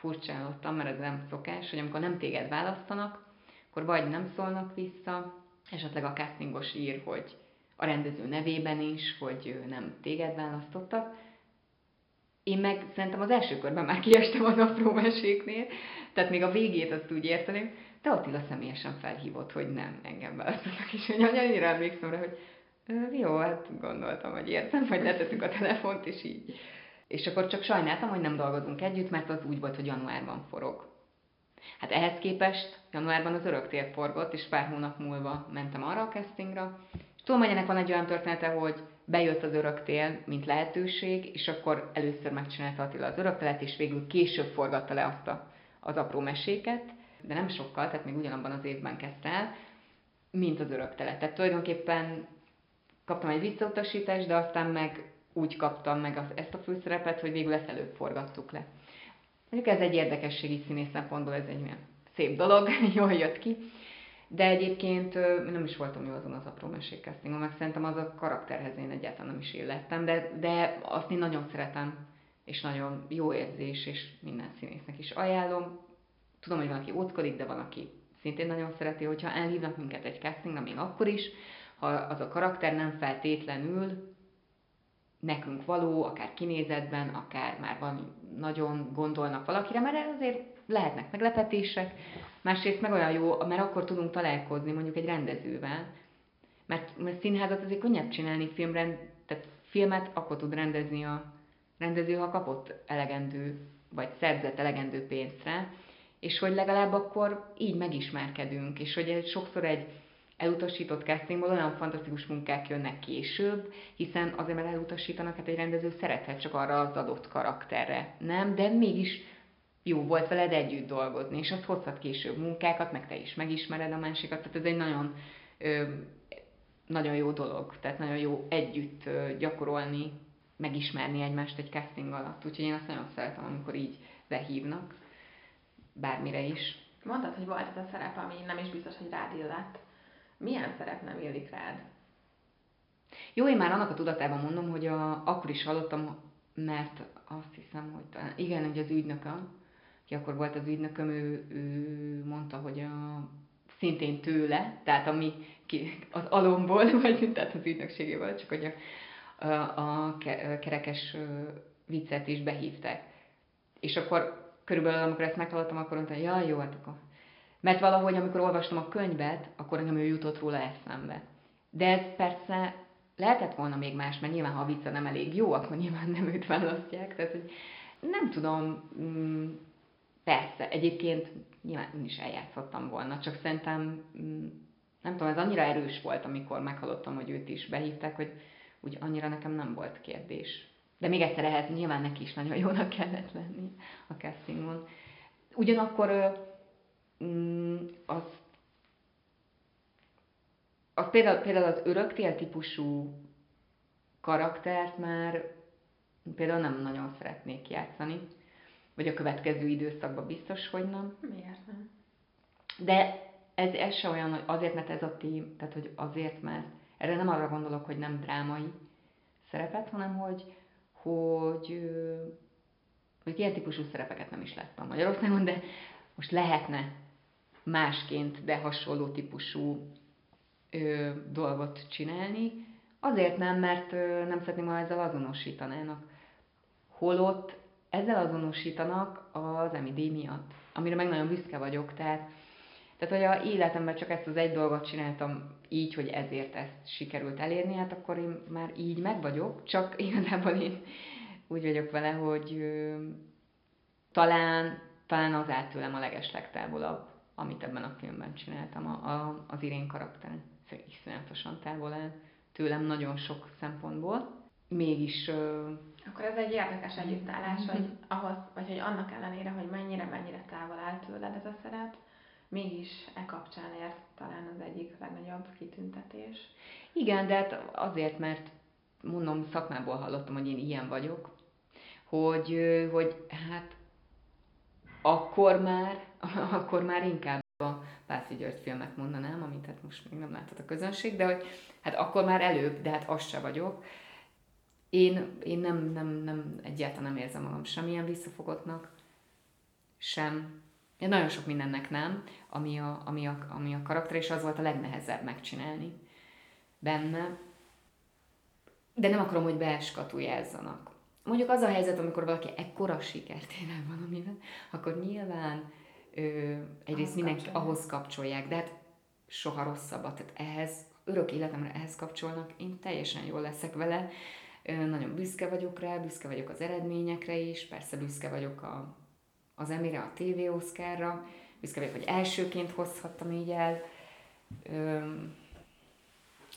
furcsálottam, mert ez nem szokás, hogy amikor nem téged választanak, akkor vagy nem szólnak vissza, esetleg a castingos ír, hogy a rendező nevében is, hogy nem téged választottak, én meg szerintem az első körben már kiestem az apró meséknél, tehát még a végét azt úgy érteném, de Attila személyesen felhívott, hogy nem engem választottak, és hogy annyira emlékszem rá, hogy jó, hát gondoltam, hogy értem, hogy letettük a telefont, és így. És akkor csak sajnáltam, hogy nem dolgozunk együtt, mert az úgy volt, hogy januárban forog. Hát ehhez képest januárban az öröktér forgott, és pár hónap múlva mentem arra a castingra. Ennek van egy olyan története, hogy bejött az öröktél, mint lehetőség, és akkor először megcsinálta Attila az öröktelet, és végül később forgatta le azt a, az apró meséket, de nem sokkal, tehát még ugyanabban az évben kezdte el, mint az öröktelet. Tehát tulajdonképpen kaptam egy visszautasítást, de aztán meg úgy kaptam meg az, ezt a főszerepet, hogy végül ezt előbb forgattuk le. Mondjuk ez egy érdekességi színész szempontból, ez egy olyan szép dolog, jól jött ki. De egyébként nem is voltam jó azon az apró mesékcastingon, meg szerintem az a karakterhez én egyáltalán nem is illettem, de, de azt én nagyon szeretem, és nagyon jó érzés, és minden színésznek is ajánlom. Tudom, hogy van, aki óckodik, de van, aki szintén nagyon szereti, hogyha elhívnak minket egy castingra, még akkor is, ha az a karakter nem feltétlenül nekünk való, akár kinézetben, akár már van, nagyon gondolnak valakire, mert azért lehetnek meglepetések, másrészt meg olyan jó, mert akkor tudunk találkozni mondjuk egy rendezővel, mert, mert színházat azért könnyebb csinálni filmrend, tehát filmet akkor tud rendezni a rendező, ha kapott elegendő, vagy szerzett elegendő pénzt rá, és hogy legalább akkor így megismerkedünk, és hogy egy, sokszor egy elutasított castingból olyan fantasztikus munkák jönnek később, hiszen azért, mert elutasítanak, hát egy rendező szerethet csak arra az adott karakterre, nem? De mégis jó volt veled együtt dolgozni, és az hozhat később munkákat, meg te is megismered a másikat, tehát ez egy nagyon, ö, nagyon jó dolog, tehát nagyon jó együtt gyakorolni, megismerni egymást egy casting alatt, úgyhogy én azt nagyon szeretem, amikor így behívnak, bármire is. Mondtad, hogy volt ez a szerep, ami nem is biztos, hogy rád illett. Milyen szerep nem illik rád? Jó, én már annak a tudatában mondom, hogy a, akkor is hallottam, mert azt hiszem, hogy talán, igen, hogy az ügynököm, ki akkor volt az ügynököm, ő, ő mondta, hogy a, szintén tőle, tehát ami ki, az alomból, vagy tehát az ügynökségéből, csak hogy a, a, kerekes viccet is behívták. És akkor körülbelül, amikor ezt meghallottam, akkor mondta, ja, jó, hát akkor mert valahogy, amikor olvastam a könyvet, akkor nekem ő jutott róla eszembe. De ez persze lehetett volna még más, mert nyilván, ha a vicca nem elég jó, akkor nyilván nem őt választják. Tehát, hogy nem tudom, mm, persze, egyébként nyilván én is eljátszottam volna, csak szerintem, mm, nem tudom, ez annyira erős volt, amikor meghallottam, hogy őt is behívták, hogy úgy annyira nekem nem volt kérdés. De még egyszer ehhez nyilván neki is nagyon jónak kellett lenni a castingon. Ugyanakkor az, az például, például az öröktél típusú karaktert már például nem nagyon szeretnék játszani. Vagy a következő időszakban biztos, hogy nem. Miért nem? De ez, ez se olyan, hogy azért, mert ez a tím, tehát hogy azért, mert erre nem arra gondolok, hogy nem drámai szerepet, hanem hogy, hogy, hogy ilyen típusú szerepeket nem is láttam Magyarországon, de most lehetne másként, de hasonló típusú ö, dolgot csinálni. Azért nem, mert ö, nem szeretném, ha ezzel azonosítanának. Holott ezzel azonosítanak az MID miatt, amire meg nagyon büszke vagyok, tehát tehát, hogy a életemben csak ezt az egy dolgot csináltam így, hogy ezért ezt sikerült elérni, hát akkor én már így meg vagyok, csak igazából én úgy vagyok vele, hogy ö, talán, talán az állt tőlem a legeslegtávolabb, amit ebben a filmben csináltam, a, a, az Irén karakter. Iszonyatosan távol el tőlem nagyon sok szempontból. Mégis... Ö, akkor ez egy érdekes együttállás, mm-hmm. hogy ahhoz, vagy hogy annak ellenére, hogy mennyire, mennyire távol áll tőled ez a szerep, mégis e kapcsán ért talán az egyik legnagyobb kitüntetés. Igen, de hát azért, mert mondom, szakmából hallottam, hogy én ilyen vagyok, hogy, hogy hát akkor már, akkor már inkább a Pálfi György filmet mondanám, amit hát most még nem láthat a közönség, de hogy hát akkor már előbb, de hát az se vagyok. Én, én nem, nem, nem, egyáltalán nem érzem magam semmilyen visszafogottnak, sem én nagyon sok mindennek nem, ami a, ami, a, ami a karakter, és az volt a legnehezebb megcsinálni benne. De nem akarom, hogy beeskatujázzanak. Mondjuk az a helyzet, amikor valaki ekkora sikert ér el valamiben, akkor nyilván ö, egyrészt ahhoz mindenki kapcsolják. ahhoz kapcsolják, de hát soha rosszabbat. Tehát ehhez, örök életemre ehhez kapcsolnak, én teljesen jól leszek vele, ö, nagyon büszke vagyok rá, büszke vagyok az eredményekre is, persze büszke vagyok a, az Emire, a TV Oscarra, büszke vagyok, hogy elsőként hozhattam így el.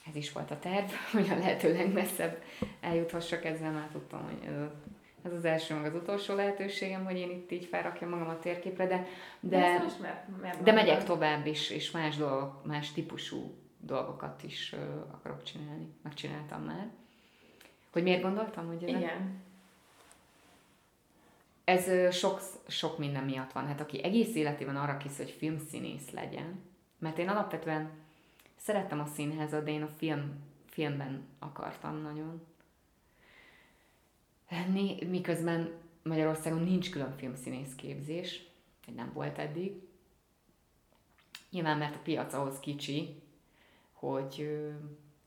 Ez is volt a terv, hogy a lehető legmesszebb eljuthassak ezzel, már tudtam, hogy ez, ez az első, meg az utolsó lehetőségem, hogy én itt így felrakjam magam a térképre, de, de, de, megyek tovább is, és más dolgok, más típusú dolgokat is uh, akarok csinálni. Megcsináltam már. Hogy miért gondoltam, hogy ez Igen ez sok, sok minden miatt van. Hát aki egész életében arra készül, hogy filmszínész legyen, mert én alapvetően szerettem a színházat, de én a film, filmben akartam nagyon miközben Magyarországon nincs külön filmszínész képzés, nem volt eddig. Nyilván, mert a piac ahhoz kicsi, hogy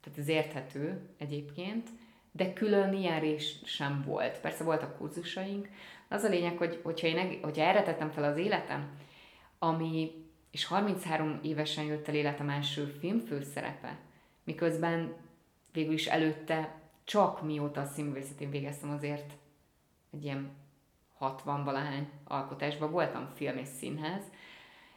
tehát ez érthető egyébként, de külön ilyen rész sem volt. Persze voltak kurzusaink, az a lényeg, hogy hogyha, én, hogyha erre tettem fel az életem, ami, és 33 évesen jött el életem első filmfőszerepe, miközben végül is előtte csak mióta a színművészetén végeztem azért egy ilyen 60 valahány alkotásban voltam film és színház.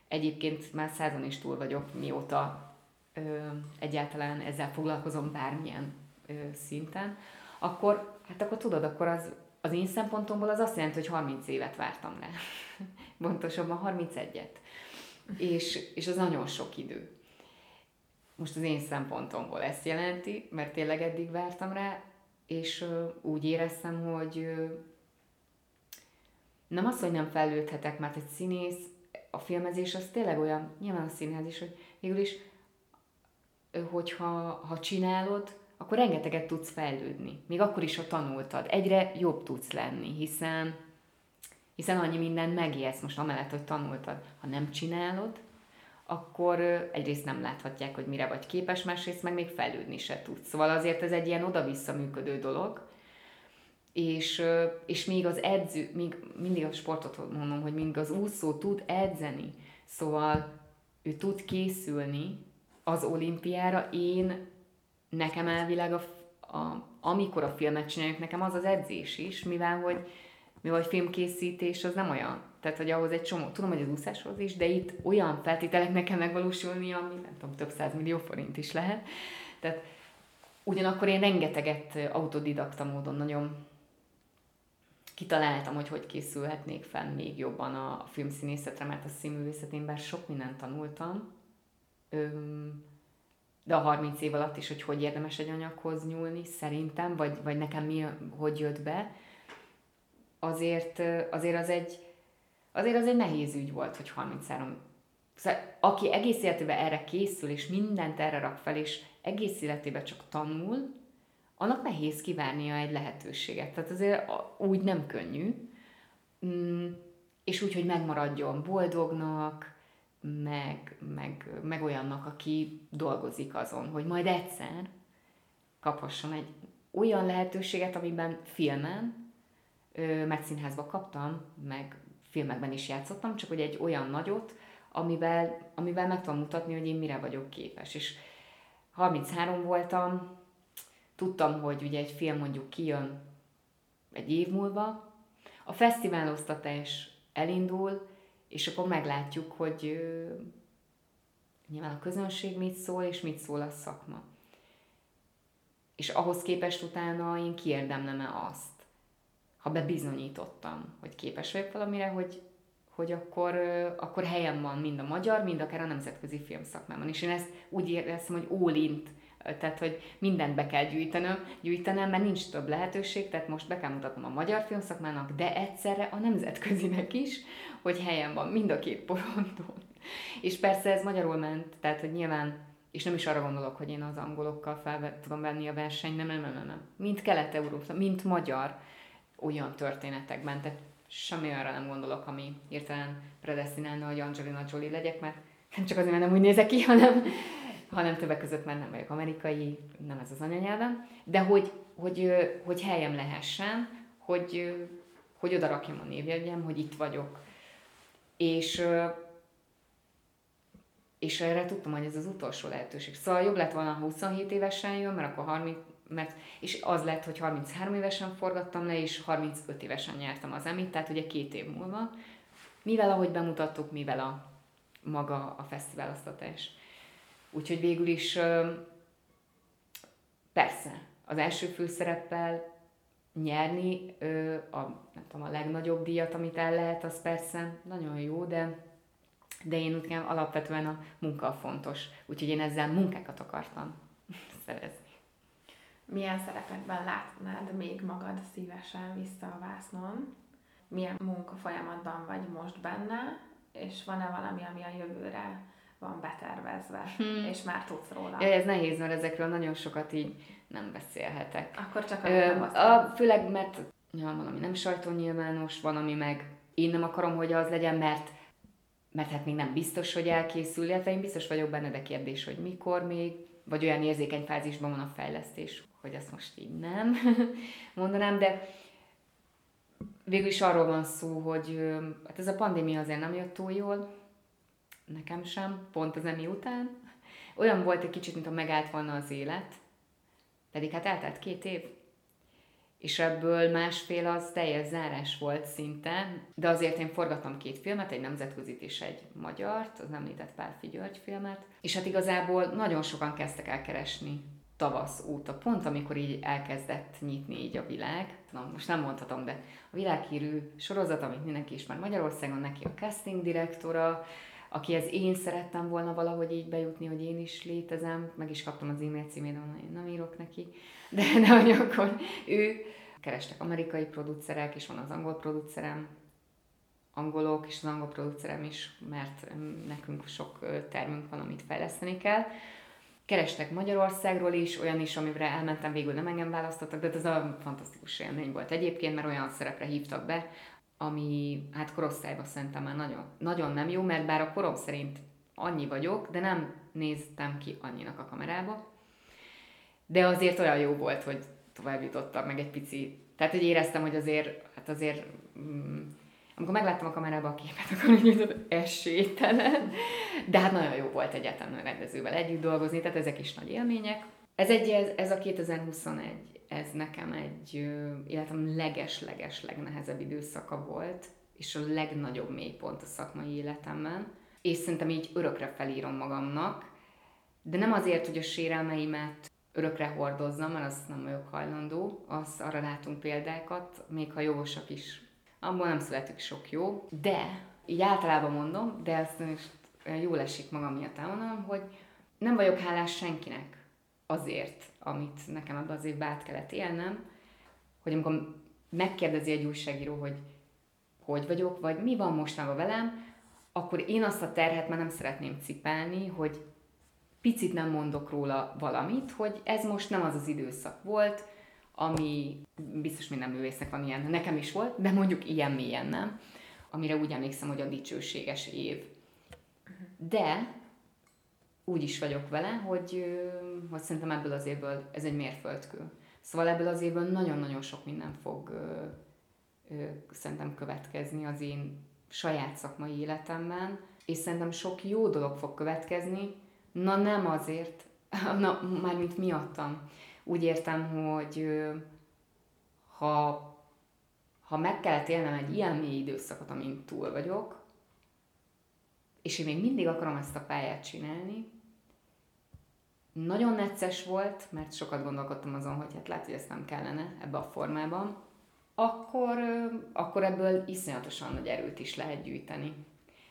Egyébként már százon is túl vagyok, mióta ö, egyáltalán ezzel foglalkozom bármilyen ö, szinten, akkor, hát akkor tudod, akkor az az én szempontomból az azt jelenti, hogy 30 évet vártam rá. Pontosabban 31-et. És, és az nagyon sok idő. Most az én szempontomból ezt jelenti, mert tényleg eddig vártam rá, és úgy éreztem, hogy nem az, hogy nem fejlődhetek, mert egy színész, a filmezés az tényleg olyan, nyilván a színház is, hogy végül is, hogyha ha csinálod, akkor rengeteget tudsz fejlődni. Még akkor is, ha tanultad. Egyre jobb tudsz lenni, hiszen, hiszen annyi minden megérsz most amellett, hogy tanultad. Ha nem csinálod, akkor egyrészt nem láthatják, hogy mire vagy képes, másrészt meg még fejlődni se tudsz. Szóval azért ez egy ilyen oda-vissza működő dolog. És, és még az edző, még mindig a sportot mondom, hogy még az úszó tud edzeni, szóval ő tud készülni az olimpiára, én nekem elvileg a, a, amikor a filmet csináljuk, nekem az az edzés is, mivel hogy mivel a filmkészítés az nem olyan, tehát hogy ahhoz egy csomó, tudom, hogy az úszáshoz is, de itt olyan feltételek nekem megvalósulni, ami nem tudom, több millió forint is lehet. Tehát ugyanakkor én rengeteget autodidakta módon nagyon kitaláltam, hogy hogy készülhetnék fel még jobban a, filmszínészetre, mert a színművészetén bár sok mindent tanultam, de a 30 év alatt is, hogy hogy érdemes egy anyaghoz nyúlni, szerintem, vagy, vagy nekem mi, hogy jött be, azért, azért az egy, azért az egy nehéz ügy volt, hogy 33 Szóval, aki egész életében erre készül, és mindent erre rak fel, és egész életében csak tanul, annak nehéz kivárnia egy lehetőséget. Tehát azért úgy nem könnyű. Mm, és úgy, hogy megmaradjon boldognak, meg, meg, meg olyannak, aki dolgozik azon, hogy majd egyszer kaphasson egy olyan lehetőséget, amiben filmen mert színházba kaptam, meg filmekben is játszottam, csak hogy egy olyan nagyot, amivel, amivel meg tudom mutatni, hogy én mire vagyok képes. És 33 voltam, tudtam, hogy ugye egy film mondjuk kijön egy év múlva, a fesztiváloztatás elindul, és akkor meglátjuk, hogy nyilván a közönség mit szól, és mit szól a szakma. És ahhoz képest utána én kiérdemlem-e azt, ha bebizonyítottam, hogy képes vagyok valamire, hogy, hogy akkor, akkor helyem van mind a magyar, mind akár a nemzetközi filmszakmában. És én ezt úgy éreztem, hogy in tehát, hogy mindent be kell gyűjtenem, gyűjtenem, mert nincs több lehetőség, tehát most be kell mutatnom a magyar filmszakmának, de egyszerre a nemzetközinek is, hogy helyem van mind a két poronton. És persze ez magyarul ment, tehát, hogy nyilván, és nem is arra gondolok, hogy én az angolokkal fel tudom venni a versenyt, nem, nem, nem, nem. Mint kelet-európa, mint magyar olyan történetekben, tehát semmi arra nem gondolok, ami hirtelen predestinálna, hogy Angelina Jolie legyek, mert nem csak azért, mert nem úgy nézek ki, hanem, hanem többek között már nem vagyok amerikai, nem ez az anyanyelvem, de hogy, hogy, hogy helyem lehessen, hogy, hogy oda rakjam a névjegyem, hogy itt vagyok. És, és erre tudtam, hogy ez az utolsó lehetőség. Szóval jobb lett volna, ha 27 évesen jön, mert akkor 30, mert, és az lett, hogy 33 évesen forgattam le, és 35 évesen nyertem az emit, tehát ugye két év múlva. Mivel ahogy bemutattuk, mivel a maga a fesztiválasztatás. Úgyhogy végül is persze, az első főszereppel nyerni a, nem tudom, a legnagyobb díjat, amit el lehet, az persze nagyon jó, de, de én úgy alapvetően a munka fontos. Úgyhogy én ezzel munkákat akartam szerezni. Milyen szerepekben látnád még magad szívesen vissza a vásznon? Milyen munka folyamatban vagy most benne? És van-e valami, ami a jövőre van betervezve, hmm. és már tudsz róla? Ja, ez nehéz, mert ezekről nagyon sokat így nem beszélhetek. Akkor csak Ö, a, Főleg, mert ja, van, ami nem sajtónyilvános, van, ami meg én nem akarom, hogy az legyen, mert mert hát még nem biztos, hogy elkészül, illetve én biztos vagyok benne, de kérdés, hogy mikor még, vagy olyan érzékeny fázisban van a fejlesztés, hogy ezt most így nem mondanám, de végül is arról van szó, hogy hát ez a pandémia azért nem jött túl jól, nekem sem, pont az emi után. Olyan volt egy kicsit, mintha megállt volna az élet, pedig hát eltelt két év, és ebből másfél az teljes zárás volt szinte, de azért én forgattam két filmet, egy nemzetközit és egy magyart, az említett Pál György filmet, és hát igazából nagyon sokan kezdtek el keresni tavasz óta, pont amikor így elkezdett nyitni így a világ, tudom, most nem mondhatom, de a világhírű sorozat, amit mindenki ismer Magyarországon, neki a casting direktora, akihez én szerettem volna valahogy így bejutni, hogy én is létezem, meg is kaptam az e-mail címét, én nem írok neki, de, de hogy akkor ő, kerestek amerikai producerek, és van az angol producerem, angolok, és az angol producerem is, mert nekünk sok termünk van, amit fejleszteni kell. Kerestek Magyarországról is, olyan is, amire elmentem, végül nem engem választottak, de ez a fantasztikus élmény volt egyébként, mert olyan szerepre hívtak be, ami hát korosztályban szerintem már nagyon, nagyon nem jó, mert bár a korom szerint annyi vagyok, de nem néztem ki annyinak a kamerába. De azért olyan jó volt, hogy tovább jutottam meg egy pici. Tehát, hogy éreztem, hogy azért, hát azért, mm, amikor megláttam a kamerába a képet, akkor úgy jutott esélytelen. De hát nagyon jó volt egyetem rendezővel együtt dolgozni, tehát ezek is nagy élmények. Ez, egy, ez, ez a 2021, ez nekem egy életem leges-leges legnehezebb időszaka volt, és a legnagyobb mélypont a szakmai életemben. És szerintem így örökre felírom magamnak, de nem azért, hogy a sérelmeimet örökre hordozzam, mert azt nem vagyok hajlandó, az arra látunk példákat, még ha jogosak is. Abból nem születik sok jó, de így általában mondom, de ezt is jól esik magam miatt elmondanom, hogy nem vagyok hálás senkinek azért, amit nekem ebbe az évben át kellett élnem, hogy amikor megkérdezi egy újságíró, hogy hogy vagyok, vagy mi van mostanában velem, akkor én azt a terhet már nem szeretném cipelni, hogy picit nem mondok róla valamit, hogy ez most nem az az időszak volt, ami biztos minden művésznek van ilyen, nekem is volt, de mondjuk ilyen mélyen nem, amire úgy emlékszem, hogy a dicsőséges év. De úgy is vagyok vele, hogy, hogy szerintem ebből az évből ez egy mérföldkő. Szóval ebből az évből nagyon-nagyon sok minden fog szerintem következni az én saját szakmai életemben, és szerintem sok jó dolog fog következni, na nem azért, na mármint miattam. Úgy értem, hogy ha, ha meg kellett élnem egy ilyen mély időszakot, amin túl vagyok, és én még mindig akarom ezt a pályát csinálni, nagyon necces volt, mert sokat gondolkodtam azon, hogy hát lehet, hogy ezt nem kellene ebbe a formában, akkor, akkor ebből iszonyatosan nagy erőt is lehet gyűjteni.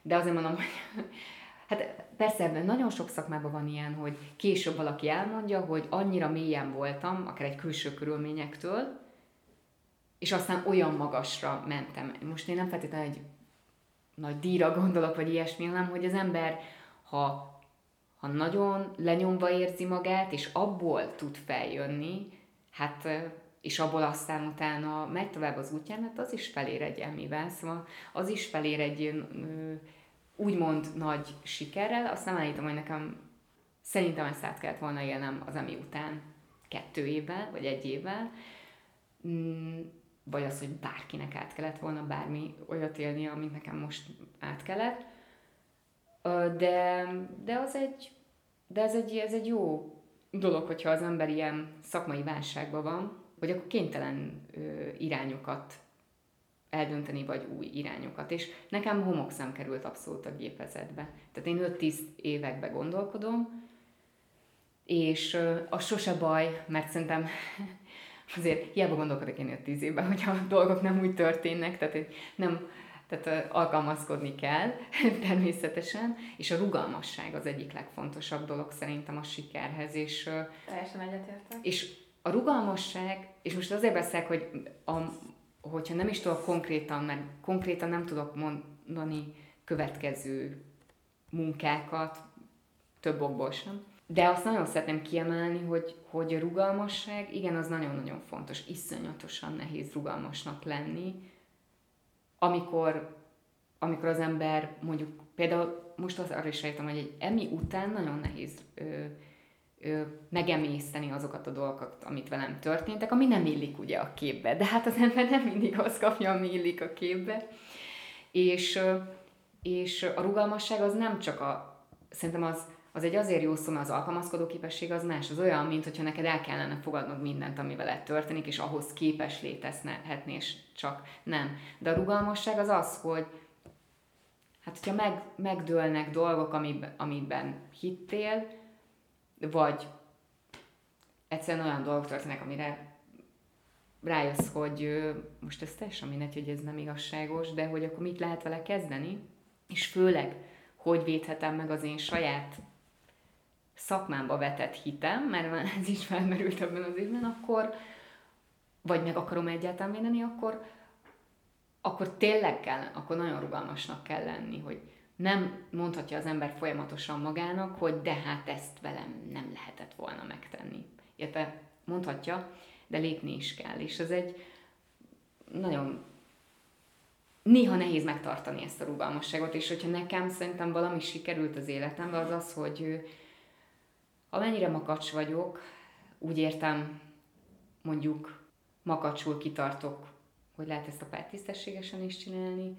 De azért mondom, hogy hát persze ebben nagyon sok szakmában van ilyen, hogy később valaki elmondja, hogy annyira mélyen voltam, akár egy külső körülményektől, és aztán olyan magasra mentem. Most én nem feltétlenül egy nagy díjra gondolok, vagy ilyesmi, hanem hogy az ember, ha, ha nagyon lenyomva érzi magát, és abból tud feljönni, hát és abból aztán utána megy tovább az útján, hát az is felér egy emivel, szóval az is felér egy úgymond nagy sikerrel, azt nem állítom, hogy nekem szerintem ezt át kellett volna élnem az emi után kettő évvel, vagy egy évvel, mm, vagy az, hogy bárkinek át kellett volna bármi olyat élni, amit nekem most át kellett. De, de az egy, de ez egy, ez egy jó dolog, hogyha az ember ilyen szakmai válságban van, hogy akkor kénytelen irányokat eldönteni, vagy új irányokat. És nekem homokszem került abszolút a gépezetbe. Tehát én 5-10 évekbe gondolkodom, és az sose baj, mert szerintem azért hiába gondolkodok én 5-10 évben, hogyha a dolgok nem úgy történnek, tehát nem, tehát alkalmazkodni kell természetesen, és a rugalmasság az egyik legfontosabb dolog szerintem a sikerhez. És, Teljesen egyetértek. És a rugalmasság, és most azért beszélek, hogy a, hogyha nem is tudok konkrétan, mert konkrétan nem tudok mondani következő munkákat, több okból sem, de azt nagyon szeretném kiemelni, hogy, hogy a rugalmasság, igen, az nagyon-nagyon fontos. Iszonyatosan nehéz rugalmasnak lenni, amikor, amikor az ember mondjuk, például most az arra is rejtem, hogy egy emi után nagyon nehéz ö, megemészteni azokat a dolgokat, amit velem történtek, ami nem illik ugye a képbe. De hát az ember nem mindig azt kapja, ami illik a képbe. És, és a rugalmasság az nem csak a, szerintem az, az egy azért jó szó, mert az alkalmazkodó képesség az más. Az olyan, mint hogyha neked el kellene fogadnod mindent, ami veled történik, és ahhoz képes létezhetni, és csak nem. De a rugalmasság az az, hogy hát hogyha meg, megdőlnek dolgok, amiben, amiben hittél, vagy egyszerűen olyan dolgok történnek, amire rájössz, hogy most ez teljesen mindegy, hogy ez nem igazságos, de hogy akkor mit lehet vele kezdeni, és főleg, hogy védhetem meg az én saját szakmámba vetett hitem, mert ez is felmerült ebben az évben, akkor, vagy meg akarom egyáltalán védeni, akkor, akkor tényleg kell, akkor nagyon rugalmasnak kell lenni, hogy nem mondhatja az ember folyamatosan magának, hogy de hát ezt velem nem lehetett volna megtenni. Illetve mondhatja, de lépni is kell. És ez egy nagyon néha nehéz megtartani ezt a rugalmasságot, és hogyha nekem szerintem valami sikerült az életemben, az az, hogy amennyire makacs vagyok, úgy értem, mondjuk makacsul kitartok, hogy lehet ezt a párt tisztességesen is csinálni,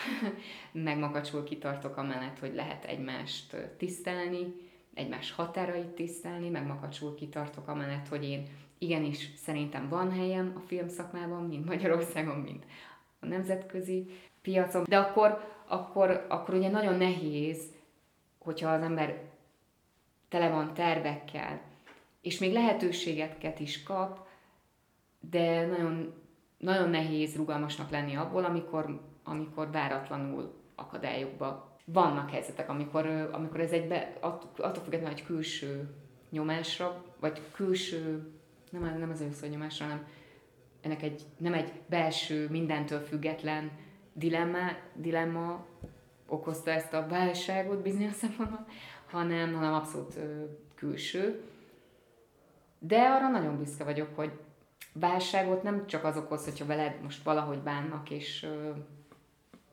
meg makacsul kitartok amellett, hogy lehet egymást tisztelni, egymás határait tisztelni, meg makacsul kitartok amellett, hogy én igenis szerintem van helyem a filmszakmában, mint Magyarországon, mint a nemzetközi piacon, de akkor, akkor, akkor ugye nagyon nehéz, hogyha az ember tele van tervekkel, és még lehetőségeket is kap, de nagyon, nagyon nehéz rugalmasnak lenni abból, amikor amikor váratlanul akadályokba vannak helyzetek, amikor, amikor ez egy, be, attól függetlenül egy külső nyomásra, vagy külső, nem, nem az először nyomásra, hanem ennek egy, nem egy belső, mindentől független dilemma, dilemma okozta ezt a válságot bizonyos szempontból, hanem, hanem abszolút külső. De arra nagyon büszke vagyok, hogy válságot nem csak az okoz, hogyha veled most valahogy bánnak, és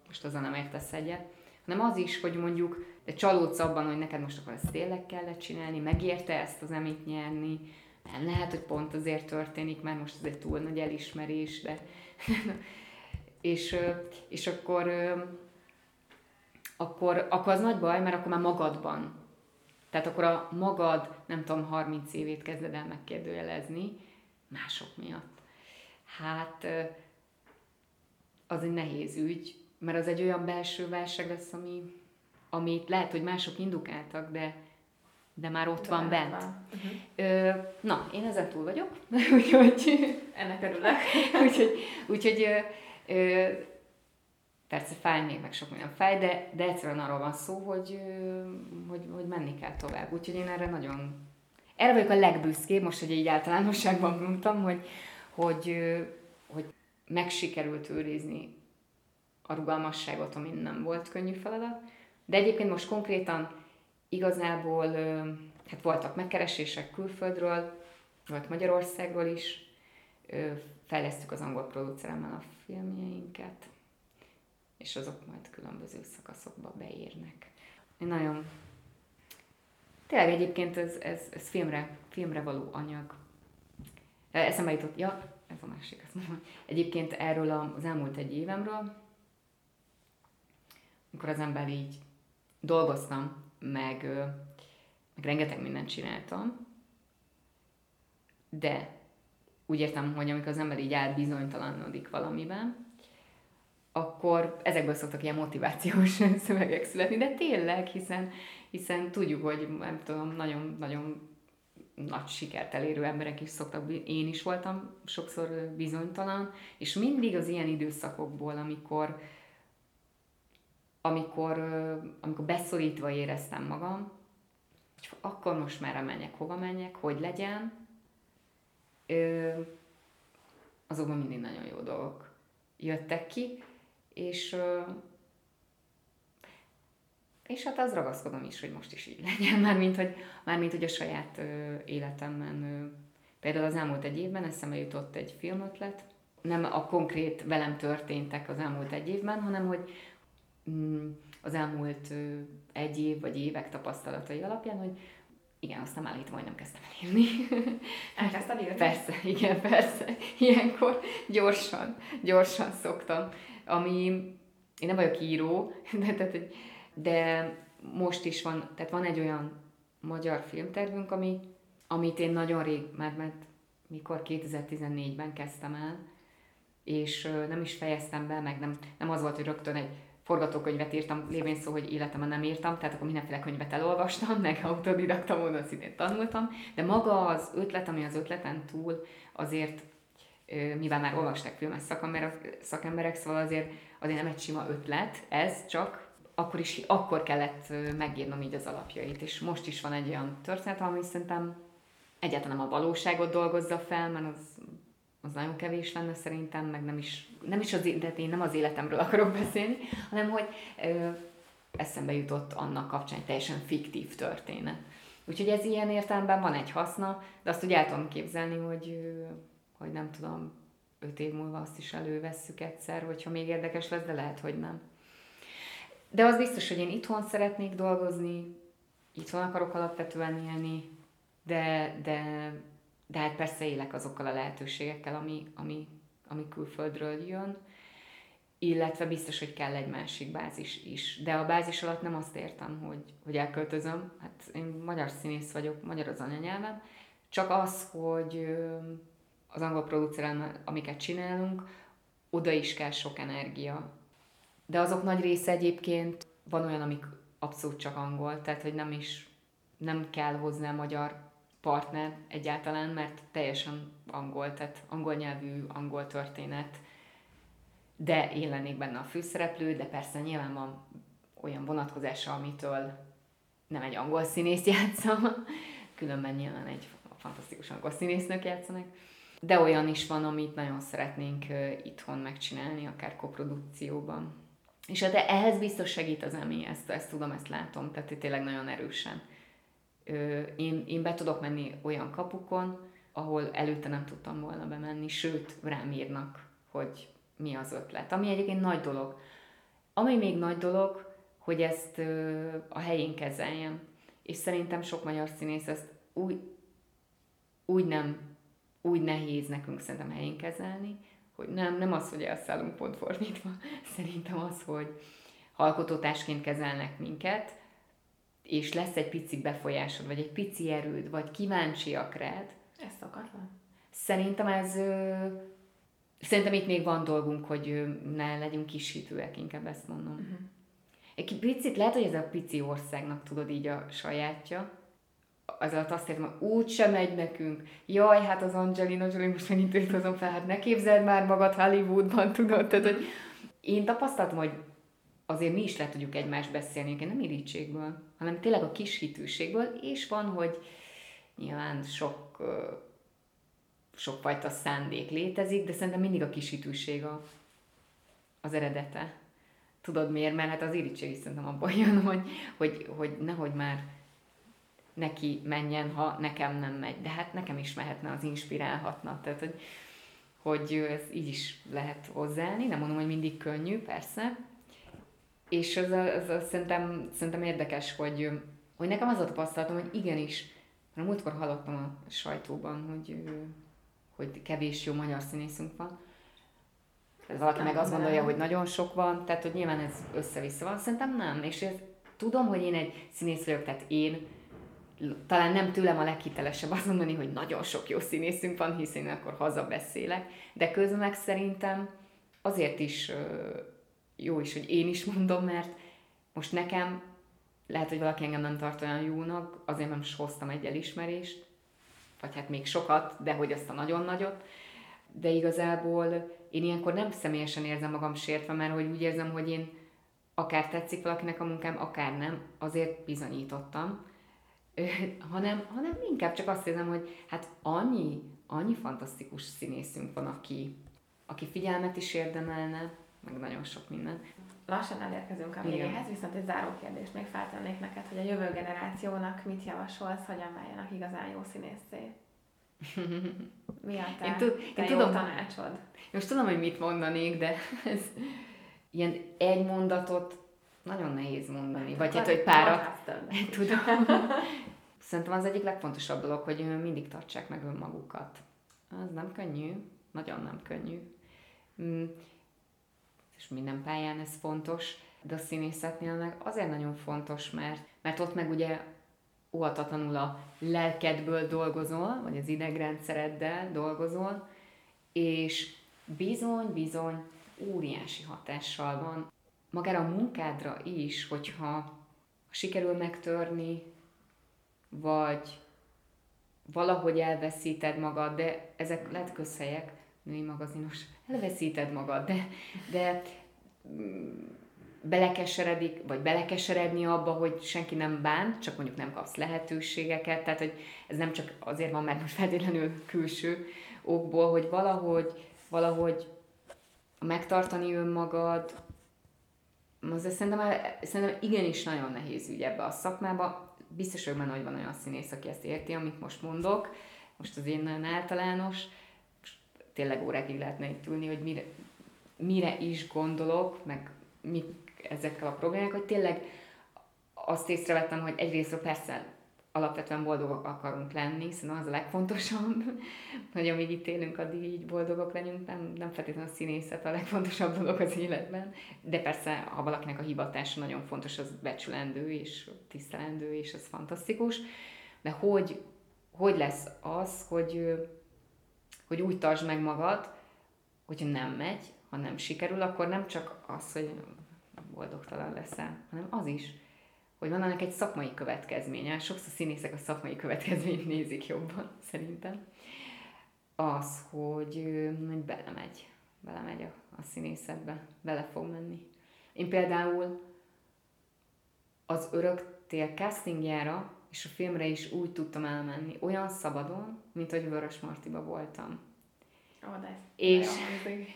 most azzal nem értesz egyet, hanem az is, hogy mondjuk de csalódsz abban, hogy neked most akkor ezt tényleg kellett csinálni, megérte ezt az emit nyerni, nem lehet, hogy pont azért történik, mert most ez egy túl nagy elismerés, de És, és akkor, akkor, akkor az nagy baj, mert akkor már magadban. Tehát akkor a magad, nem tudom, 30 évét kezded el megkérdőjelezni mások miatt. Hát az egy nehéz ügy, mert az egy olyan belső válság lesz, ami, amit lehet, hogy mások indukáltak, de, de már ott de van bent. Van. Uh-huh. Ö, na, én ezen túl vagyok, úgyhogy... Ennek örülök. úgyhogy, úgyhogy ö, ö, persze fáj még, meg sok minden fáj, de, de egyszerűen arról van szó, hogy, hogy, hogy menni kell tovább. Úgyhogy én erre nagyon... Erre vagyok a legbüszkébb, most, hogy így általánosságban mondtam, hogy, hogy, hogy megsikerült őrizni a rugalmasságot, ami nem volt könnyű feladat. De egyébként most konkrétan igazából hát voltak megkeresések külföldről, volt Magyarországról is, fejlesztük az angol produceremmel a filmjeinket, és azok majd különböző szakaszokba beérnek. Én nagyon... Tényleg egyébként ez, ez, ez filmre, filmre való anyag. Eszembe jutott, ja, ez a másik, ezt mondom. Egyébként erről az elmúlt egy évemről, amikor az ember így dolgoztam, meg, meg rengeteg mindent csináltam, de úgy értem, hogy amikor az ember így átbizonytalanodik valamiben, akkor ezekből szoktak ilyen motivációs szövegek születni, de tényleg, hiszen, hiszen tudjuk, hogy nem tudom, nagyon-nagyon nagy sikert elérő emberek is szoktak, én is voltam sokszor bizonytalan, és mindig az ilyen időszakokból, amikor, amikor, amikor beszorítva éreztem magam, hogy akkor most már menjek, hova menjek, hogy legyen, azokban mindig nagyon jó dolgok jöttek ki, és és hát az ragaszkodom is, hogy most is így legyen, mármint hogy, mármint, hogy a saját életemben. Például az elmúlt egy évben eszembe jutott egy filmötlet, nem a konkrét velem történtek az elmúlt egy évben, hanem hogy az elmúlt egy év vagy évek tapasztalatai alapján, hogy igen, aztán állítom, hogy nem kezdtem el írni. Elkezdtem írni? Persze, igen, persze. Ilyenkor gyorsan, gyorsan szoktam. Ami, én nem vagyok író, de hogy de most is van, tehát van egy olyan magyar filmtervünk, ami, amit én nagyon rég, mert, mert mikor 2014-ben kezdtem el, és nem is fejeztem be, meg nem, nem az volt, hogy rögtön egy forgatókönyvet írtam, lévén szó, hogy életemben nem írtam, tehát akkor mindenféle könyvet elolvastam, meg autodidakta módon szintén tanultam, de maga az ötlet, ami az ötleten túl, azért, mivel már olvasták filmes szakemberek, szakemberek szóval azért, azért nem egy sima ötlet, ez csak akkor is akkor kellett megírnom így az alapjait, és most is van egy olyan történet, ami szerintem egyáltalán nem a valóságot dolgozza fel, mert az, az nagyon kevés lenne szerintem, meg nem is, nem is az, de én nem az életemről akarok beszélni, hanem hogy ö, eszembe jutott annak kapcsán egy teljesen fiktív történet. Úgyhogy ez ilyen értelemben van egy haszna, de azt úgy el tudom képzelni, hogy, hogy nem tudom, öt év múlva azt is elővesszük egyszer, hogyha még érdekes lesz, de lehet, hogy nem. De az biztos, hogy én itthon szeretnék dolgozni, itthon akarok alapvetően élni, de, de, de hát persze élek azokkal a lehetőségekkel, ami, ami, ami külföldről jön, illetve biztos, hogy kell egy másik bázis is. De a bázis alatt nem azt értem, hogy, hogy elköltözöm, hát én magyar színész vagyok, magyar az anyanyelvem, csak az, hogy az angol produceren, amiket csinálunk, oda is kell sok energia, de azok nagy része egyébként van olyan, amik abszolút csak angol, tehát hogy nem is, nem kell hozzá magyar partner egyáltalán, mert teljesen angol, tehát angol nyelvű, angol történet, de én lennék benne a főszereplő, de persze nyilván van olyan vonatkozása, amitől nem egy angol színész játsza, különben nyilván egy fantasztikus angol színésznök játszanak, de olyan is van, amit nagyon szeretnénk itthon megcsinálni, akár koprodukcióban. És hát ehhez biztos segít az EMI, ezt, ezt tudom, ezt látom, tehát tényleg nagyon erősen. Én, én be tudok menni olyan kapukon, ahol előtte nem tudtam volna bemenni, sőt, rám írnak, hogy mi az ötlet. Ami egyébként nagy dolog. Ami még nagy dolog, hogy ezt a helyén kezeljem. És szerintem sok magyar színész ezt úgy, úgy nem, úgy nehéz nekünk szerintem helyén kezelni, hogy nem, nem az, hogy elszállunk pont fordítva, szerintem az, hogy alkotótásként kezelnek minket, és lesz egy pici befolyásod, vagy egy pici erőd, vagy kíváncsiak rád. Ez szokatlan. Szerintem ez... Szerintem itt még van dolgunk, hogy ne legyünk kisítőek, inkább ezt mondom. Uh-huh. Egy picit, lehet, hogy ez a pici országnak tudod így a sajátja, az alatt azt értem, hogy úgy sem megy nekünk. Jaj, hát az Angelina Jolie, most megint hozom fel, hát ne képzeld már magad Hollywoodban, tudod? Tehát, hogy én tapasztaltam, hogy azért mi is le tudjuk egymást beszélni, nem irítségből, hanem tényleg a kis hitűségből, és van, hogy nyilván sok, sokfajta szándék létezik, de szerintem mindig a kis hitűség a, az eredete. Tudod miért? Mert hát az irítség is szerintem abban jön, hogy, hogy, hogy nehogy már neki menjen, ha nekem nem megy. De hát nekem is mehetne, az inspirálhatna. Tehát, hogy, hogy ez így is lehet hozzáállni. Nem mondom, hogy mindig könnyű, persze. És az, az, az szerintem, szerintem érdekes, hogy, hogy nekem az a tapasztalatom, hogy igenis, mert múltkor hallottam a sajtóban, hogy, hogy kevés jó magyar színészünk van. Ez valaki meg azt gondolja, hogy nagyon sok van, tehát hogy nyilván ez össze-vissza van. Szerintem nem. És ez, tudom, hogy én egy színész vagyok, tehát én talán nem tőlem a leghitelesebb azt mondani, hogy nagyon sok jó színészünk van, hiszen én akkor hazabeszélek, de közben meg szerintem azért is jó is, hogy én is mondom, mert most nekem lehet, hogy valaki engem nem tart olyan jónak, azért nem is hoztam egy elismerést, vagy hát még sokat, de hogy azt a nagyon nagyot, de igazából én ilyenkor nem személyesen érzem magam sértve, mert hogy úgy érzem, hogy én akár tetszik valakinek a munkám, akár nem, azért bizonyítottam, hanem, hanem inkább csak azt érzem, hogy hát annyi, annyi fantasztikus színészünk van, aki, aki figyelmet is érdemelne, meg nagyon sok minden. Lassan elérkezünk a végéhez, viszont egy záró kérdést még feltennék neked, hogy a jövő generációnak mit javasolsz, hogyan váljanak igazán jó színészé? Mi a te, én, tud, te én jó tudom, tanácsod? Most tudom, hogy mit mondanék, de ez ilyen egy mondatot nagyon nehéz mondani. Vagy hát, hogy párat. Tudom. Szerintem az egyik legfontosabb dolog, hogy mindig tartsák meg önmagukat. Az nem könnyű, nagyon nem könnyű. És minden pályán ez fontos, de a színészetnél meg azért nagyon fontos, mert, mert ott meg ugye óhatatlanul a lelkedből dolgozol, vagy az idegrendszereddel dolgozol, és bizony, bizony óriási hatással van magára a munkádra is, hogyha sikerül megtörni, vagy valahogy elveszíted magad, de ezek lehet közhelyek, női magazinos, elveszíted magad, de, de mm, belekeseredik, vagy belekeseredni abba, hogy senki nem bán, csak mondjuk nem kapsz lehetőségeket, tehát hogy ez nem csak azért van, mert most feltétlenül külső okból, hogy valahogy, valahogy megtartani önmagad, azért szerintem, szerintem igenis nagyon nehéz ügy ebbe a szakmába. Biztos vagyok benne, hogy van olyan színész, aki ezt érti, amit most mondok. Most az én nagyon általános, tényleg órákig lehetne itt ülni, hogy mire, mire is gondolok, meg mit ezekkel a problémákkal, hogy tényleg azt észrevettem, hogy egyrészt persze alapvetően boldogok akarunk lenni, hiszen az a legfontosabb, hogy amíg itt élünk, addig így boldogok legyünk, nem, nem feltétlenül a színészet a legfontosabb dolog az életben, de persze, ha valakinek a hivatása nagyon fontos, az becsülendő és tisztelendő, és ez fantasztikus, de hogy, hogy lesz az, hogy, hogy úgy tartsd meg magad, hogyha nem megy, ha nem sikerül, akkor nem csak az, hogy boldogtalan leszel, hanem az is, hogy van ennek egy szakmai következménye. Sokszor színészek a szakmai következményt nézik jobban, szerintem. Az, hogy, hogy belemegy, belemegy a, a színészetbe, bele fog menni. Én például az örök tél castingjára és a filmre is úgy tudtam elmenni, olyan szabadon, mint hogy Vörös Martiba voltam. Oh, de és,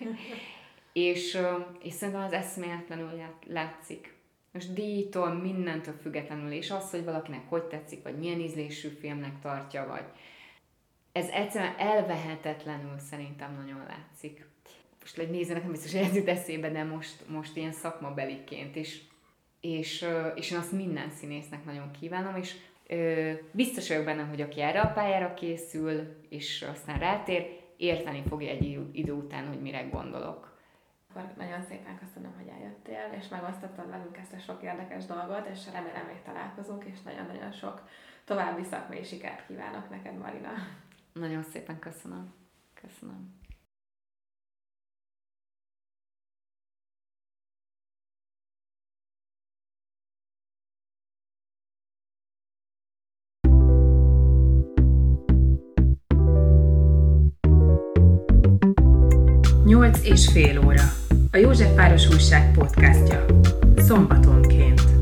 és, és szerintem az eszméletlenül látszik most díjtól, mindentől függetlenül, és az, hogy valakinek hogy tetszik, vagy milyen ízlésű filmnek tartja, vagy ez egyszerűen elvehetetlenül szerintem nagyon látszik. Most egy nézőnek nem biztos, hogy ez jut eszébe, de most, most ilyen szakmabeliként, és, és, és én azt minden színésznek nagyon kívánom, és biztos vagyok benne, hogy aki erre a pályára készül, és aztán rátér, érteni fogja egy idő után, hogy mire gondolok. Akkor nagyon szépen köszönöm, hogy eljöttél, és megosztottad velünk ezt a sok érdekes dolgot, és remélem még találkozunk, és nagyon-nagyon sok további szakmai sikert kívánok neked, Marina. Nagyon szépen köszönöm. Köszönöm. Nyolc és fél óra. A József Város Újság podcastja. Szombatonként.